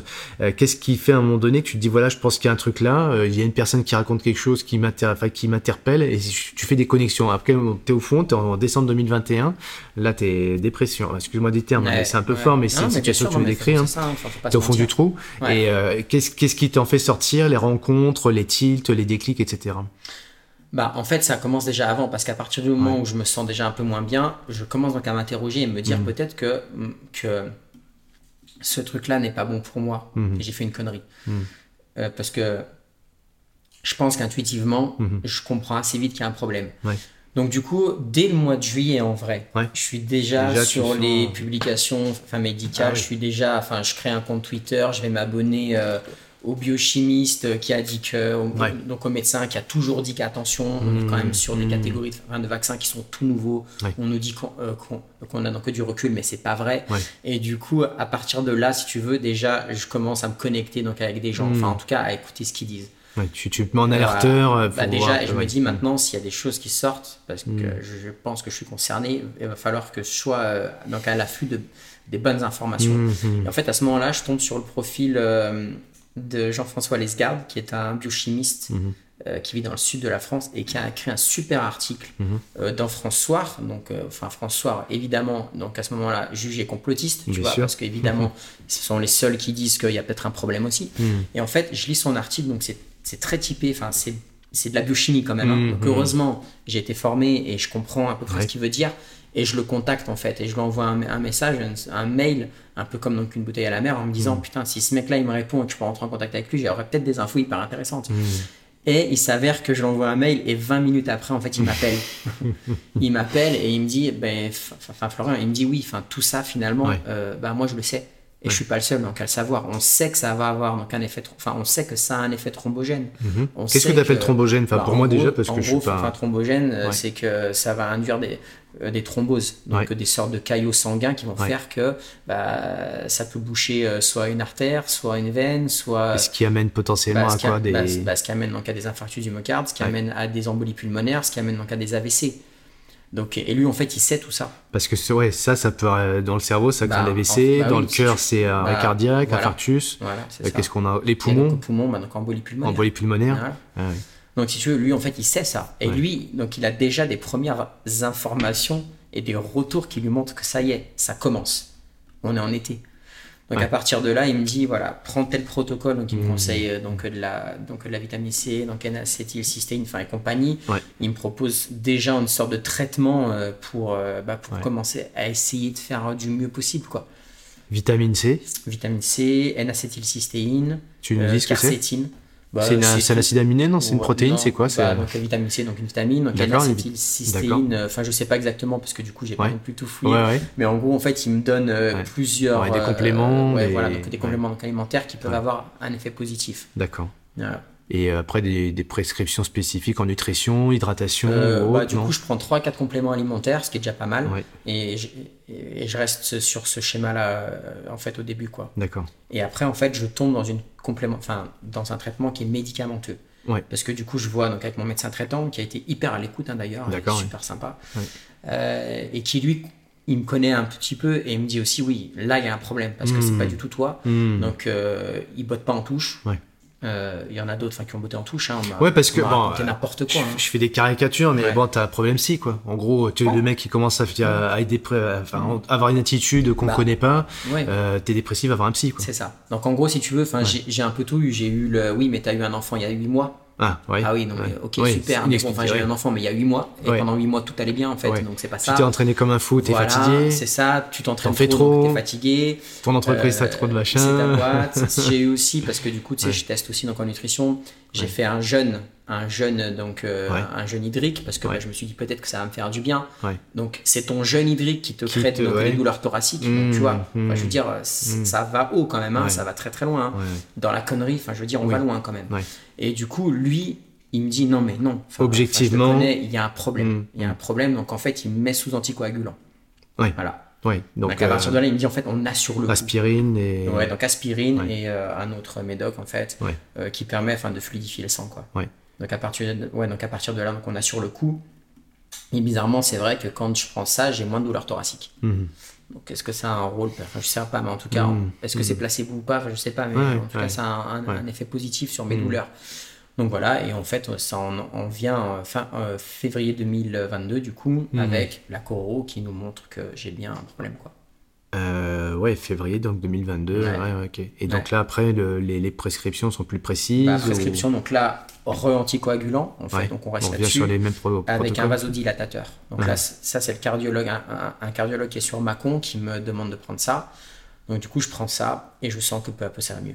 Qu'est-ce qui fait à un moment donné que tu te dis, voilà, je pense qu'il y a un truc là, il y a une personne qui raconte quelque chose qui m'interpelle et tu fais des connexions. Après, tu es au fond, tu es en descente 2021. Là, t'es dépression. Excuse-moi des termes, Ouais, mais c'est un peu ouais. fort, mais c'est une situation sûr, que tu me décris. Hein. T'es au fond du trou. Ouais. Et euh, qu'est-ce qui t'en fait sortir Les rencontres, les tilts, les déclics, etc. Bah, en fait, ça commence déjà avant, parce qu'à partir du moment Ouais. où je me sens déjà un peu moins bien, je commence donc à m'interroger et me dire peut-être que, que ce truc-là n'est pas bon pour moi, Mhm. et j'ai fait une connerie. Euh, parce que je pense qu'intuitivement, je comprends assez vite qu'il y a un problème. Ouais. Donc du coup, dès le mois de juillet, en vrai, Ouais. je suis déjà, sur sens- les publications enfin, médicales, Ah oui. je suis déjà, enfin, je crée un compte Twitter, je vais m'abonner euh, au biochimiste qui a dit que, Ouais. donc au médecin qui a toujours dit qu'attention, on est quand même sur des Mmh. catégories de, enfin, de vaccins qui sont tout nouveaux. Ouais. On nous dit qu'on euh, que du recul, mais c'est pas vrai. Et du coup, à partir de là, si tu veux, déjà, je commence à me connecter donc avec des gens, Mmh. enfin en tout cas à écouter ce qu'ils disent. Ouais, tu, tu te mets en alerteur. euh, Bah pour déjà, voir- je ouais. me dis maintenant, s'il y a des choses qui sortent, parce que Mm. je, je pense que je suis concerné, il va falloir que je sois euh, donc à l'affût de, des bonnes informations. Mhm. Et en fait, à ce moment-là, je tombe sur le profil euh, de Jean-François Lesgarde, qui est un biochimiste euh, qui vit dans le sud de la France et qui a écrit un super article euh, dans France Soir. Donc, euh, enfin, France Soir, évidemment, donc à ce moment-là, jugé complotiste, tu Bien vois, sûr. parce qu'évidemment, ce sont les seuls qui disent qu'il y a peut-être un problème aussi. Et en fait, je lis son article, donc c'est c'est très typé, enfin, c'est c'est de la biochimie quand même. hein. Mhm. Donc heureusement, j'ai été formé et je comprends à peu près Ouais. ce qu'il veut dire. Et je le contacte en fait, et je lui envoie un, un message, un, un mail, un peu comme donc une bouteille à la mer, en me disant Mhm. Putain, si ce mec-là il me répond et que je peux rentrer en contact avec lui, j'aurais peut-être des infos hyper intéressantes. Et il s'avère que je lui envoie un mail et 20 minutes après, en fait, il m'appelle. il m'appelle et il me dit, ben, Florian, il me dit oui, enfin tout ça finalement, Ouais. euh, ben, moi je le sais. Et je suis pas le seul donc à le savoir. On sait que ça va avoir donc un effet, enfin on sait que ça a un effet thrombogène. Mhm. On Qu'est-ce que tu appelles thrombogène? Enfin, bah, Pour moi gros- déjà, parce que je gros, suis Enfin, pas. thrombogène, euh, Ouais. c'est que ça va induire des, euh, des thromboses, donc Ouais. des sortes de caillots sanguins qui vont Ouais. faire que bah, ça peut boucher euh, soit une artère, soit une veine, soit Ce qui amène potentiellement bah, à ce quoi? Des. ce- qui amène donc à des infarctus du myocarde, ce qui Ouais. amène à des embolies pulmonaires, ce qui amène donc à des AVC. Donc, et lui, en fait, il sait tout ça. Parce que ouais, ça, ça peut euh, dans le cerveau, ça crée Bah, un AVC, en- bah dans oui, le cœur, c'est un bah, cardiaque, voilà. infarctus. Voilà, Euh. Qu'est-ce qu'on a Les Et donc, poumons, bah, donc embolie pulmonaire. embolie pulmonaire. Voilà. Ah. Donc, si tu veux, lui, en fait, il sait ça. Et Ouais. lui, donc, il a déjà des premières informations et des retours qui lui montrent que ça y est, ça commence. On est en été. Donc, Ouais. à partir de là, il me dit, voilà, prends tel protocole. Donc, il me Mmh. conseille euh, donc, de la, donc, de la vitamine C, donc N-acétylcystéine, enfin, et compagnie. Ouais. Il me propose déjà une sorte de traitement euh, pour, euh, bah, pour Ouais. commencer à essayer de faire du mieux possible, quoi. Vitamine C, Vitamine C, N-acétylcystéine, tu nous euh, dis ce que c'est? quercétine. Bah, C'est un acide aminé, non C'est une protéine, c'est quoi bah, c'est- donc la vitamine C, donc une vitamine, donc une euh, enfin je sais pas exactement parce que du coup j'ai Ouais. pas non plus tout fouillé, Ouais, ouais. mais en gros en fait il me donne euh, plusieurs des compléments, ouais, des- voilà, donc des ouais. compléments donc alimentaires qui peuvent avoir un effet positif. D'accord. Voilà. Et après, des, des prescriptions spécifiques en nutrition, hydratation, Euh, ou bah, du non coup je prends 3-4 compléments alimentaires, ce qui est déjà pas mal. Et, je, et je reste sur ce schéma-là euh, en fait au début quoi. D'accord. Et après, en fait, je tombe dans, une complément, enfin, dans un traitement qui est médicamenteux. Ouais. Parce que du coup, je vois donc, avec mon médecin traitant, qui a été hyper à l'écoute hein, d'ailleurs, D'accord, super sympa, Ouais. euh, et qui lui, il me connaît un petit peu et il me dit aussi, oui, là, il y a un problème, parce que Mm. c'est pas du tout toi. Hmm. Donc, euh, il botte pas en touche. Euh, Il y en a d'autres qui ont botté en touche. Hein, on Ouais, parce que, bon, n'importe Je, quoi. hein. je fais des caricatures, mais Ouais. bon, t'as un problème si, quoi. En gros, tu es le mec qui commence à, enfin, avoir une attitude qu'on Bah, connaît pas, Ouais. euh, t'es dépressif, va voir un psy, quoi. C'est ça. Donc en gros, si tu veux, enfin, j'ai un peu tout eu. J'ai eu le oui, mais t'as eu un enfant il y a 8 mois. Ah, ouais. Ah oui, non, mais ok, Ouais, super. Mais bon, enfin, j'ai eu un enfant, mais il y a 8 mois. Et pendant 8 mois, tout allait bien en fait. Donc c'est pas Tu ça. t'es entraîné comme un fou, t'es Voilà, fatigué, C'est ça, tu t'entraînes trop, trop. t'es fatigué. ton entreprise Euh, t'as trop de C'est ta machin. boîte. J'ai eu aussi, parce que du coup, tu sais, je teste aussi donc en nutrition. J'ai fait un jeûne, un jeûne, donc euh, Ouais. un jeûne hydrique, parce que Ouais. bah, je me suis dit peut-être que ça va me faire du bien. Ouais. Donc c'est ton jeûne hydrique qui te Qui crée te- donc, des douleurs thoraciques. Mmh, donc tu vois, mmh. enfin, je veux dire, c- Mmh. ça va haut quand même, hein, ça va très très loin. hein. Dans la connerie, enfin je veux dire, on Oui. va loin quand même. Et du coup, lui, il me dit non, mais non. Enfin, Objectivement. enfin, connais, il y a un problème. Il y a un problème, donc en fait, il me met sous anticoagulant. Voilà. Donc, Donc, à partir euh, de là, il me dit en fait, on a sur le coup. aspirine et. Ouais, donc aspirine Ouais. et euh, un autre médoc en fait, Ouais. euh, qui permet enfin, de fluidifier le sang. Quoi. Ouais. Donc, à partir de, ouais, donc à partir de là, donc on a sur le coup. Et bizarrement, c'est vrai que quand je prends ça, j'ai moins de douleur thoracique. Mhm. Donc, est-ce que ça a un rôle? Enfin, Je sais pas, mais en tout cas, Mm. est-ce que c'est placebo ou pas? Enfin, Je sais pas, mais Ouais, en tout ouais. cas, ça a un, un- Ouais. un effet positif sur mes Mm. douleurs. Donc voilà, et en fait, ça en, vient fin février 2022, du coup, Mhm. avec la Coro qui nous montre que j'ai bien un problème, quoi. Euh, ouais, février donc 2022. Ouais. Et donc là, après, le- les, les prescriptions sont plus précises. Bah, ou- prescription, donc là, re-anticoagulant, en fait, Ouais, donc on reste là-dessus. avec un vasodilatateur. Donc Ouais. là, ça c'est le cardiologue, un, cardiologue qui est sur Macon qui me demande de prendre ça. Donc du coup, je prends ça et je sens que peu à peu ça va mieux.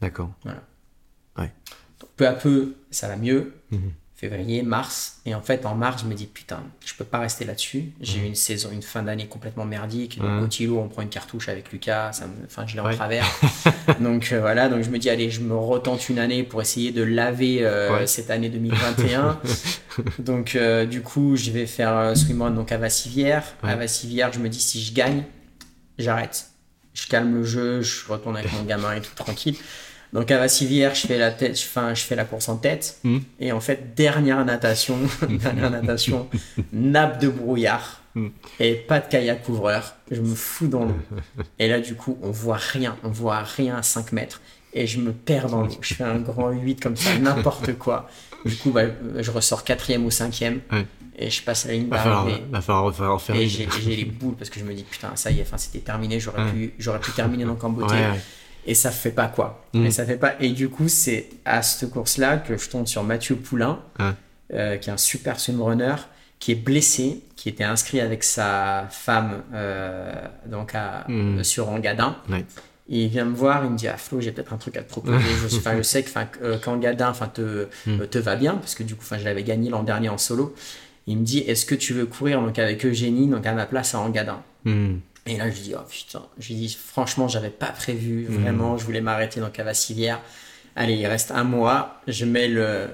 D'accord. Donc, peu à peu, ça va mieux. Mhm. Février, mars. Et en fait, en mars, je me dis, putain, je peux pas rester là-dessus. J'ai eu une saison, une fin d'année complètement merdique. Donc, au Tilo, on prend une cartouche avec Lucas. Ça me- Enfin, je l'ai en travers. donc euh, voilà, donc je me dis, allez, je me retente une année pour essayer de laver euh, Ouais. cette année 2021. donc euh, du coup, je vais faire swimrun donc à Vassivière. Ouais. À Vassivière, je me dis, si je gagne, j'arrête. Je calme le jeu, je retourne avec mon gamin et tout tranquille. Donc à Vassivière, je fais la tête, je, enfin, je fais la course en tête. Mhm. Et en fait, dernière natation, dernière natation, nappe de brouillard Mhm. et pas de kayak couvreur. Je me fous dans l'eau. Et là, du coup, on voit rien, on voit rien à 5 mètres. Et je me perds dans l'eau. Je fais un grand 8 comme ça, n'importe quoi. Du coup, bah, je ressors quatrième ou cinquième. Ouais. Et je passe la ligne d'arrivée. va falloir, va falloir faire Et j'ai les boules parce que je me dis putain ça y est, c'était terminé, j'aurais Ouais. pu pu terminer Ouais, ouais. Et ça fait pas quoi. Mm. Et ça fait pas et du coup c'est à cette course là que je tombe sur Mathieu Poulain euh, qui est un super swimrunner qui est blessé, qui était inscrit avec sa femme euh, donc à, Mm. sur. Et il vient me voir, il me dit Ah Flo, j'ai peut-être un truc à te proposer. je, enfin, je sais que, euh, te, Mm. te va bien, parce que du coup, enfin, je l'avais gagné l'an dernier en solo. Il me dit Est-ce que tu veux courir donc, avec Eugénie, donc à ma place à Engadin? Hmm. Et là, je dis Oh putain, je lui dis Franchement, j'avais pas prévu, Mm. vraiment, je voulais m'arrêter donc à Vassivière. Allez, il reste un mois, je mets le.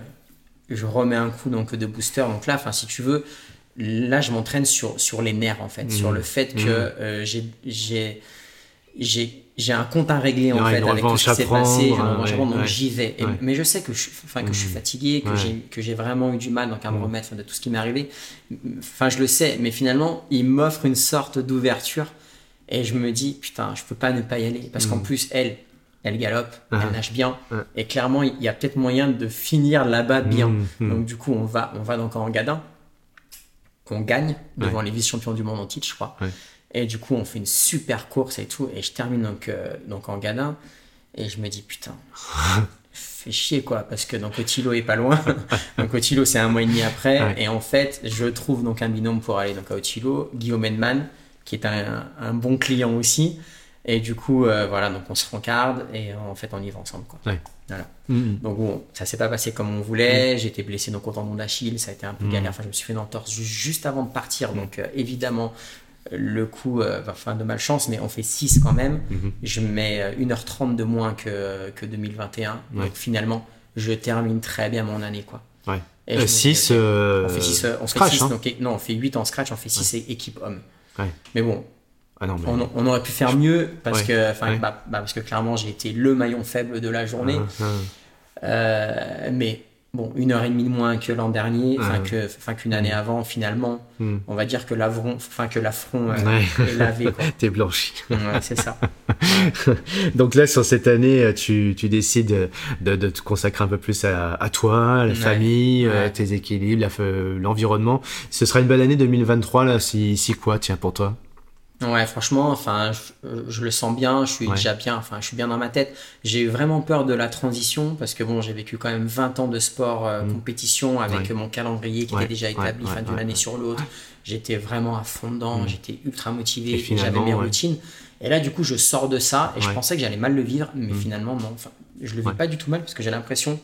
Je remets un coup donc, de booster. Donc là, enfin, si tu veux, là, je m'entraîne sur, sur les nerfs, en fait, Mm. sur le fait que Mm. euh, j'ai- j'ai j'ai j'ai un compte à régler en fait avec tout ce qui s'est passé, j'ai ouais, donc j'y vais. Et-. Mais je sais que je, suis- enfin, que je suis fatigué, que j'ai que j'ai vraiment eu du mal donc, à me remettre de tout ce qui m'est arrivé. Enfin, je le sais, mais finalement, il m'offre une sorte d'ouverture et je me dis, putain, je peux pas ne pas y aller. Parce qu'en Mhm. plus, elle, elle galope, Ah. elle nage bien. Ouais. Et clairement, il y a peut-être moyen de finir là-bas bien. Hmm, hmm. Donc du coup, on va, on va donc en Gadin. On gagne devant les vice-champions du monde en titre, je crois. Ouais. Et du coup, on fait une super course et tout. Et je termine donc, euh, donc en Gadin. Et je me dis, putain, fait chier quoi. Parce que donc Otilo est pas loin. donc Otilo, c'est un mois et demi après. Ouais. Et en fait, je trouve donc un binôme pour aller donc à Otilo, Guillaume Edman, qui est un, un bon client aussi. Et du coup, euh, voilà, donc on se rencarde et en fait, on y va ensemble. Quoi. Hmm. Donc bon, ça s'est pas passé comme on voulait. J'étais blessé donc au tendon d'Achille, ça a été un peu Mm. galère. Enfin, je me suis fait une entorse ju- juste avant de partir. Donc euh, évidemment, euh, le coup, euh, enfin de malchance, mais on fait 6 quand même. Mhm. Je mets euh, 1h30 de moins que, que 2021. Ouais. Donc finalement, je termine très bien mon année. quoi. Ouais. Et je me dis, 6 ok, euh, on fait 6, on fait scratch, six, hein. donc, non, on fait 8 en scratch, on fait 6 équipe homme. Ouais. Mais bon, Ah non, mais... on, on aurait pu faire mieux parce Ouais. que, Ouais. bah, bah, parce que clairement, j'ai été le maillon faible de la journée. Ah, ah. Euh, mais bon, une heure et demie de moins que l'an dernier, enfin que, enfin qu'une année avant, finalement, Hmm. on va dire que l'affront, enfin que l'affront euh, Ouais. est lavé. T'es blanchi. Ouais, c'est ça. Donc là, sur cette année, euh, tu, tu décides de, de te consacrer un peu plus à, à toi, à la Ouais. famille, euh, tes équilibres, l'environnement. Ce sera une belle année 2023, là, si, si quoi, tiens, pour toi? Ouais, franchement, enfin, je, je le sens bien, je suis Ouais. déjà bien, enfin, je suis bien dans ma tête. J'ai eu vraiment peur de la transition parce que bon, j'ai vécu quand même 20 ans de sport euh, Mm. compétition avec Ouais. mon calendrier qui Ouais, était déjà établi, ouais, d'une année sur l'autre. J'étais vraiment à fond dedans, Mm. j'étais ultra motivé, j'avais mes routines. Et là, du coup, je sors de ça et je pensais que j'allais mal le vivre, mais Mm. finalement, non. Enfin, je le vis pas du tout mal parce que j'ai l'impression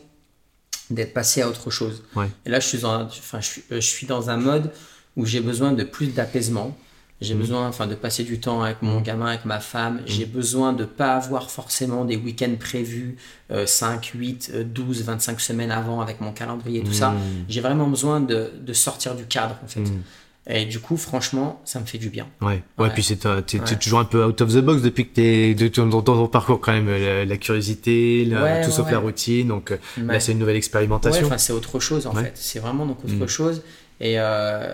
d'être passé à autre chose. Et là, je suis, dans, enfin, je, suis, euh, je suis dans un mode où j'ai besoin de plus d'apaisement. J'ai Mhm. besoin enfin, de passer du temps avec mon gamin, avec ma femme. J'ai besoin de pas avoir forcément des week-ends prévus euh, 5, 8, euh, 12, 25 semaines avant avec mon calendrier et tout ça. J'ai vraiment besoin de, de sortir du cadre en fait. Et du coup, franchement, ça me fait du bien. Ouais. ouais, Ouais. puis c'est t'es Ouais. toujours un peu out of the box depuis que t'es de dans ton parcours quand même la, la curiosité, la- Ouais, tout sauf la routine. Donc euh, là c'est une nouvelle expérimentation. enfin, c'est autre chose en fait. C'est vraiment donc autre chose. Et euh,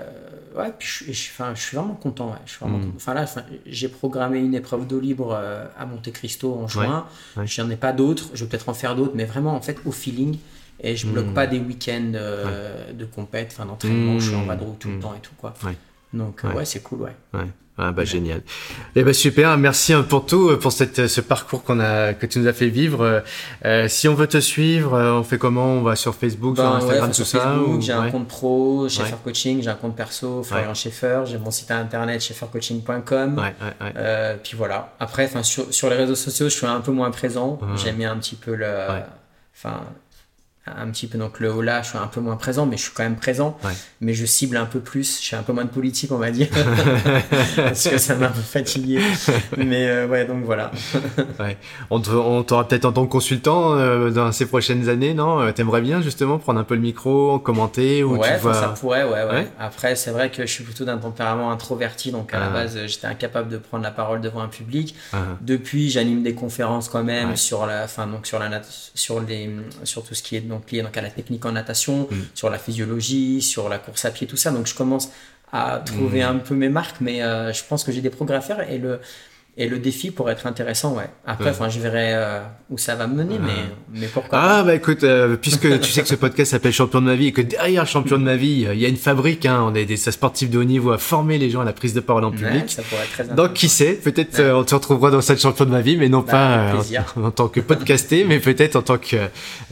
ouais, puis je, je, suis vraiment content. Ouais. Je suis vraiment Mm. content. Enfin là, j'ai programmé une épreuve d'eau libre euh, à Monte Cristo en juin. Ouais. J'en ai pas d'autres. Je vais peut-être en faire d'autres, mais vraiment en fait au feeling. Et je bloque Mm. pas des week-ends euh, de compète, enfin d'entraînement, je suis en vadrouille tout le temps et tout quoi. Donc ouais, c'est cool, ouais. Ouais. Ah bah génial. Eh ben super, merci hein, pour tout, euh, pour cette, ce parcours qu'on a, que tu nous as fait vivre. Euh, euh, si on veut te suivre, euh, on fait comment? On va sur Facebook, sur Ben, ouais, Instagram, tout sur ça Facebook, ou- j'ai un ouais. compte pro, Schaeffer Ouais. Coaching, j'ai un compte perso, Florian Schaeffer, j'ai mon site internet schaeffercoaching.com. Ouais, ouais, ouais. Euh, puis voilà. Après, enfin, sur, sur les réseaux sociaux, je suis un peu moins présent. Mhm. J'aime bien un petit peu le, Ouais. enfin, un petit peu donc le là, je suis un peu moins présent, mais je suis quand même présent. Ouais. Mais je cible un peu plus. Je fais un peu moins de politique, on va dire, parce que ça m'a un peu fatigué. Mais euh, ouais, donc voilà. On te- on t'aura peut-être en tant que consultant euh, dans ces prochaines années, non? Euh, T'aimerais bien justement prendre un peu le micro, commenter ou ouais, tu vois ça pourrait, ouais, ouais. Ouais. Après, c'est vrai que je suis plutôt d'un tempérament introverti, donc à la Ah. base, euh, j'étais incapable de prendre la parole devant un public. Ah, Depuis, j'anime des conférences quand même Ouais. sur la, enfin donc sur la sur les, sur tout ce qui est donc lié donc à la technique en natation, Mm. sur la physiologie, sur la course à pied, tout ça. Donc je commence à trouver Mm. un peu mes marques, mais euh, je pense que j'ai des progrès à faire et le et le défi pourrait être intéressant, ouais. Après, Ouais. je verrai euh, où ça va me mener, mais mais pourquoi Ah bah écoute, euh, puisque tu sais que ce podcast s'appelle Champion de ma vie et que derrière Champion de ma vie, euh, il y a une fabrique, hein, on est des sportifs de haut niveau à former les gens à la prise de parole en public. Ouais, ça pourrait être très Donc qui sait, peut-être Ouais. euh, on te retrouvera dans cette champion de ma vie, mais non Bah, pas euh, en, en tant que podcasté, mais peut-être en tant que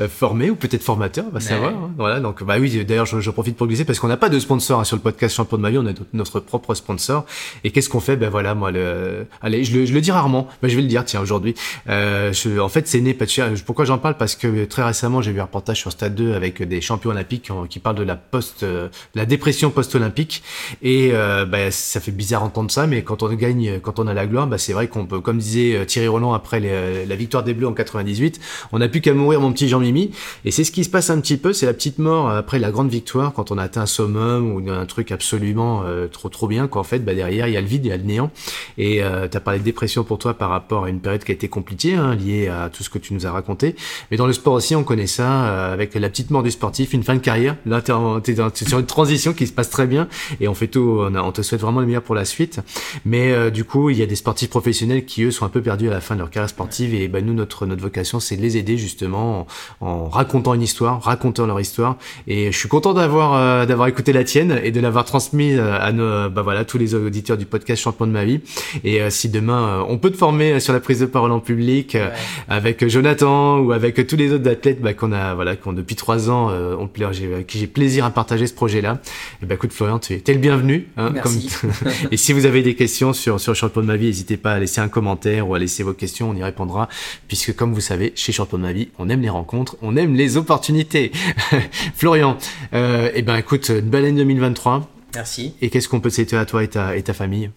euh, formé ou peut-être formateur, on va savoir. hein. Voilà, donc bah oui, d'ailleurs je, je profite pour glisser parce qu'on n'a pas de sponsor hein, sur le podcast champion de ma vie, on a notre- notre propre sponsor. Et qu'est-ce qu'on fait? Ben voilà, moi, le, allez, je je le dis rarement, mais je vais le dire tiens aujourd'hui. Euh, en fait, c'est né chien. Pourquoi j'en parle? Parce que très récemment, j'ai vu un reportage sur Stade 2 avec des champions olympiques qui, parlent de la post, euh, la dépression post-olympique. Et euh, bah, ça fait bizarre d'entendre ça, mais quand on gagne, quand on a la gloire, bah, c'est vrai qu'on peut, comme disait Thierry Roland après la victoire des Bleus en 98, on n'a plus qu'à mourir, mon petit Jean-Mimi. Et c'est ce qui se passe un petit peu, c'est la petite mort après la grande victoire, quand on a atteint un summum ou un truc absolument trop trop bien, qu'en fait, bah, derrière, il y a le vide, il y a le néant. Et euh, tu as parlé dépression pour toi par rapport à une période qui a été compliquée, hein, liée à tout ce que tu nous as raconté. Mais dans le sport aussi, on connaît ça, euh, avec la petite mort du sportif, une fin de carrière. Là, t'es t'es sur une transition qui se passe très bien, et on fait tout, on, a- on te souhaite vraiment le meilleur pour la suite. Mais euh, du coup, il y a des sportifs professionnels qui, eux, sont un peu perdus à la fin de leur carrière sportive, et ben, nous, notre, notre vocation, c'est de les aider justement en, en racontant une histoire, racontant leur histoire. Et je suis content d'avoir euh, d'avoir écouté la tienne et de l'avoir transmis euh, à nos, bah voilà, tous les auditeurs du podcast Champion de ma vie. Et euh, si demain, euh, on peut te former sur la prise de parole en public, euh, Ouais. avec Jonathan ou avec tous les autres athlètes bah, qu'on a, voilà, qu'on depuis trois ans, euh, avec qui j'ai plaisir à partager ce projet-là. Et bah, écoute, Florian, tu es, le bienvenu. hein, Merci. et si vous avez des questions sur, sur Champion de ma vie, n'hésitez pas à laisser un commentaire ou à laisser vos questions, on y répondra. Puisque comme vous savez, chez Champion de ma vie, on aime les rencontres, on aime les opportunités. Florian, euh, et ben écoute, une belle année 2023. Merci. Et qu'est-ce qu'on peut te souhaiter à toi et ta, et ta famille?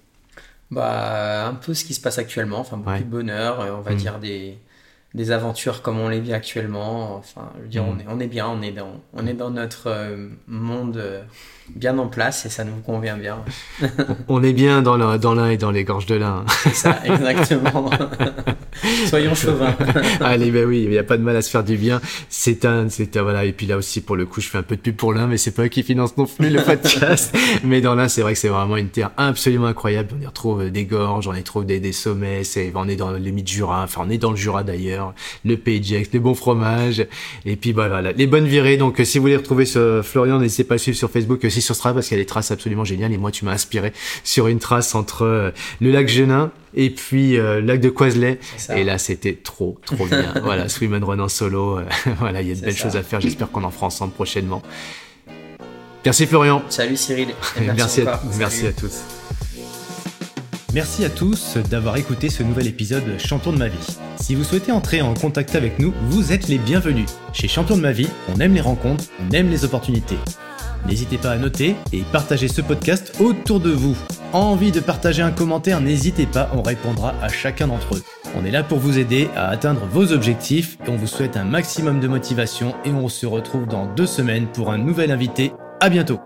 Bah, un peu ce qui se passe actuellement, enfin beaucoup Ouais. de bonheur, euh, on va Mm. dire des, des aventures comme on les vit actuellement. Enfin, je veux dire, Mm. on, est, on est bien, on est dans, on est dans notre euh, monde euh, bien en place et ça nous convient bien. On est bien dans l'un dans et dans les gorges de l'un. C'est ça, exactement. Soyons chauvins. Allez, ben oui, il n'y a pas de mal à se faire du bien. C'est un, c'est un, voilà. Et puis là aussi, pour le coup, je fais un peu de pub pour l'un, mais c'est pas eux qui financent non plus le podcast. mais dans l'un, c'est vrai que c'est vraiment une terre absolument incroyable. On y retrouve des gorges, on y retrouve des, des sommets. C'est, on est dans le limite Jura. Enfin, on est dans le Jura d'ailleurs. Le Pays de Gex, les bons fromages. Et puis, bah, voilà, les bonnes virées. Donc, si vous voulez retrouver ce Florian, n'hésitez pas à le suivre sur Facebook, sur Strava, parce qu'il y a des traces absolument géniales. Et moi, tu m'as inspiré sur une trace entre euh, le lac Genin et puis euh, le lac de Coiselet. Et là, c'était trop, trop bien. voilà, Swim and Run en solo. euh, voilà, il y a de belles ça. choses à faire. J'espère qu'on en fera ensemble prochainement. Merci Florian. Salut Cyril. et merci, Merci, à, merci tous. Merci à tous d'avoir écouté ce nouvel épisode de Champion de ma vie. Si vous souhaitez entrer en contact avec nous, vous êtes les bienvenus. Chez Champion de ma vie, on aime les rencontres, on aime les opportunités. N'hésitez pas à noter et partager ce podcast autour de vous. Envie de partager un commentaire, n'hésitez pas, on répondra à chacun d'entre eux. On est là pour vous aider à atteindre vos objectifs et on vous souhaite un maximum de motivation et on se retrouve dans deux semaines pour un nouvel invité. À bientôt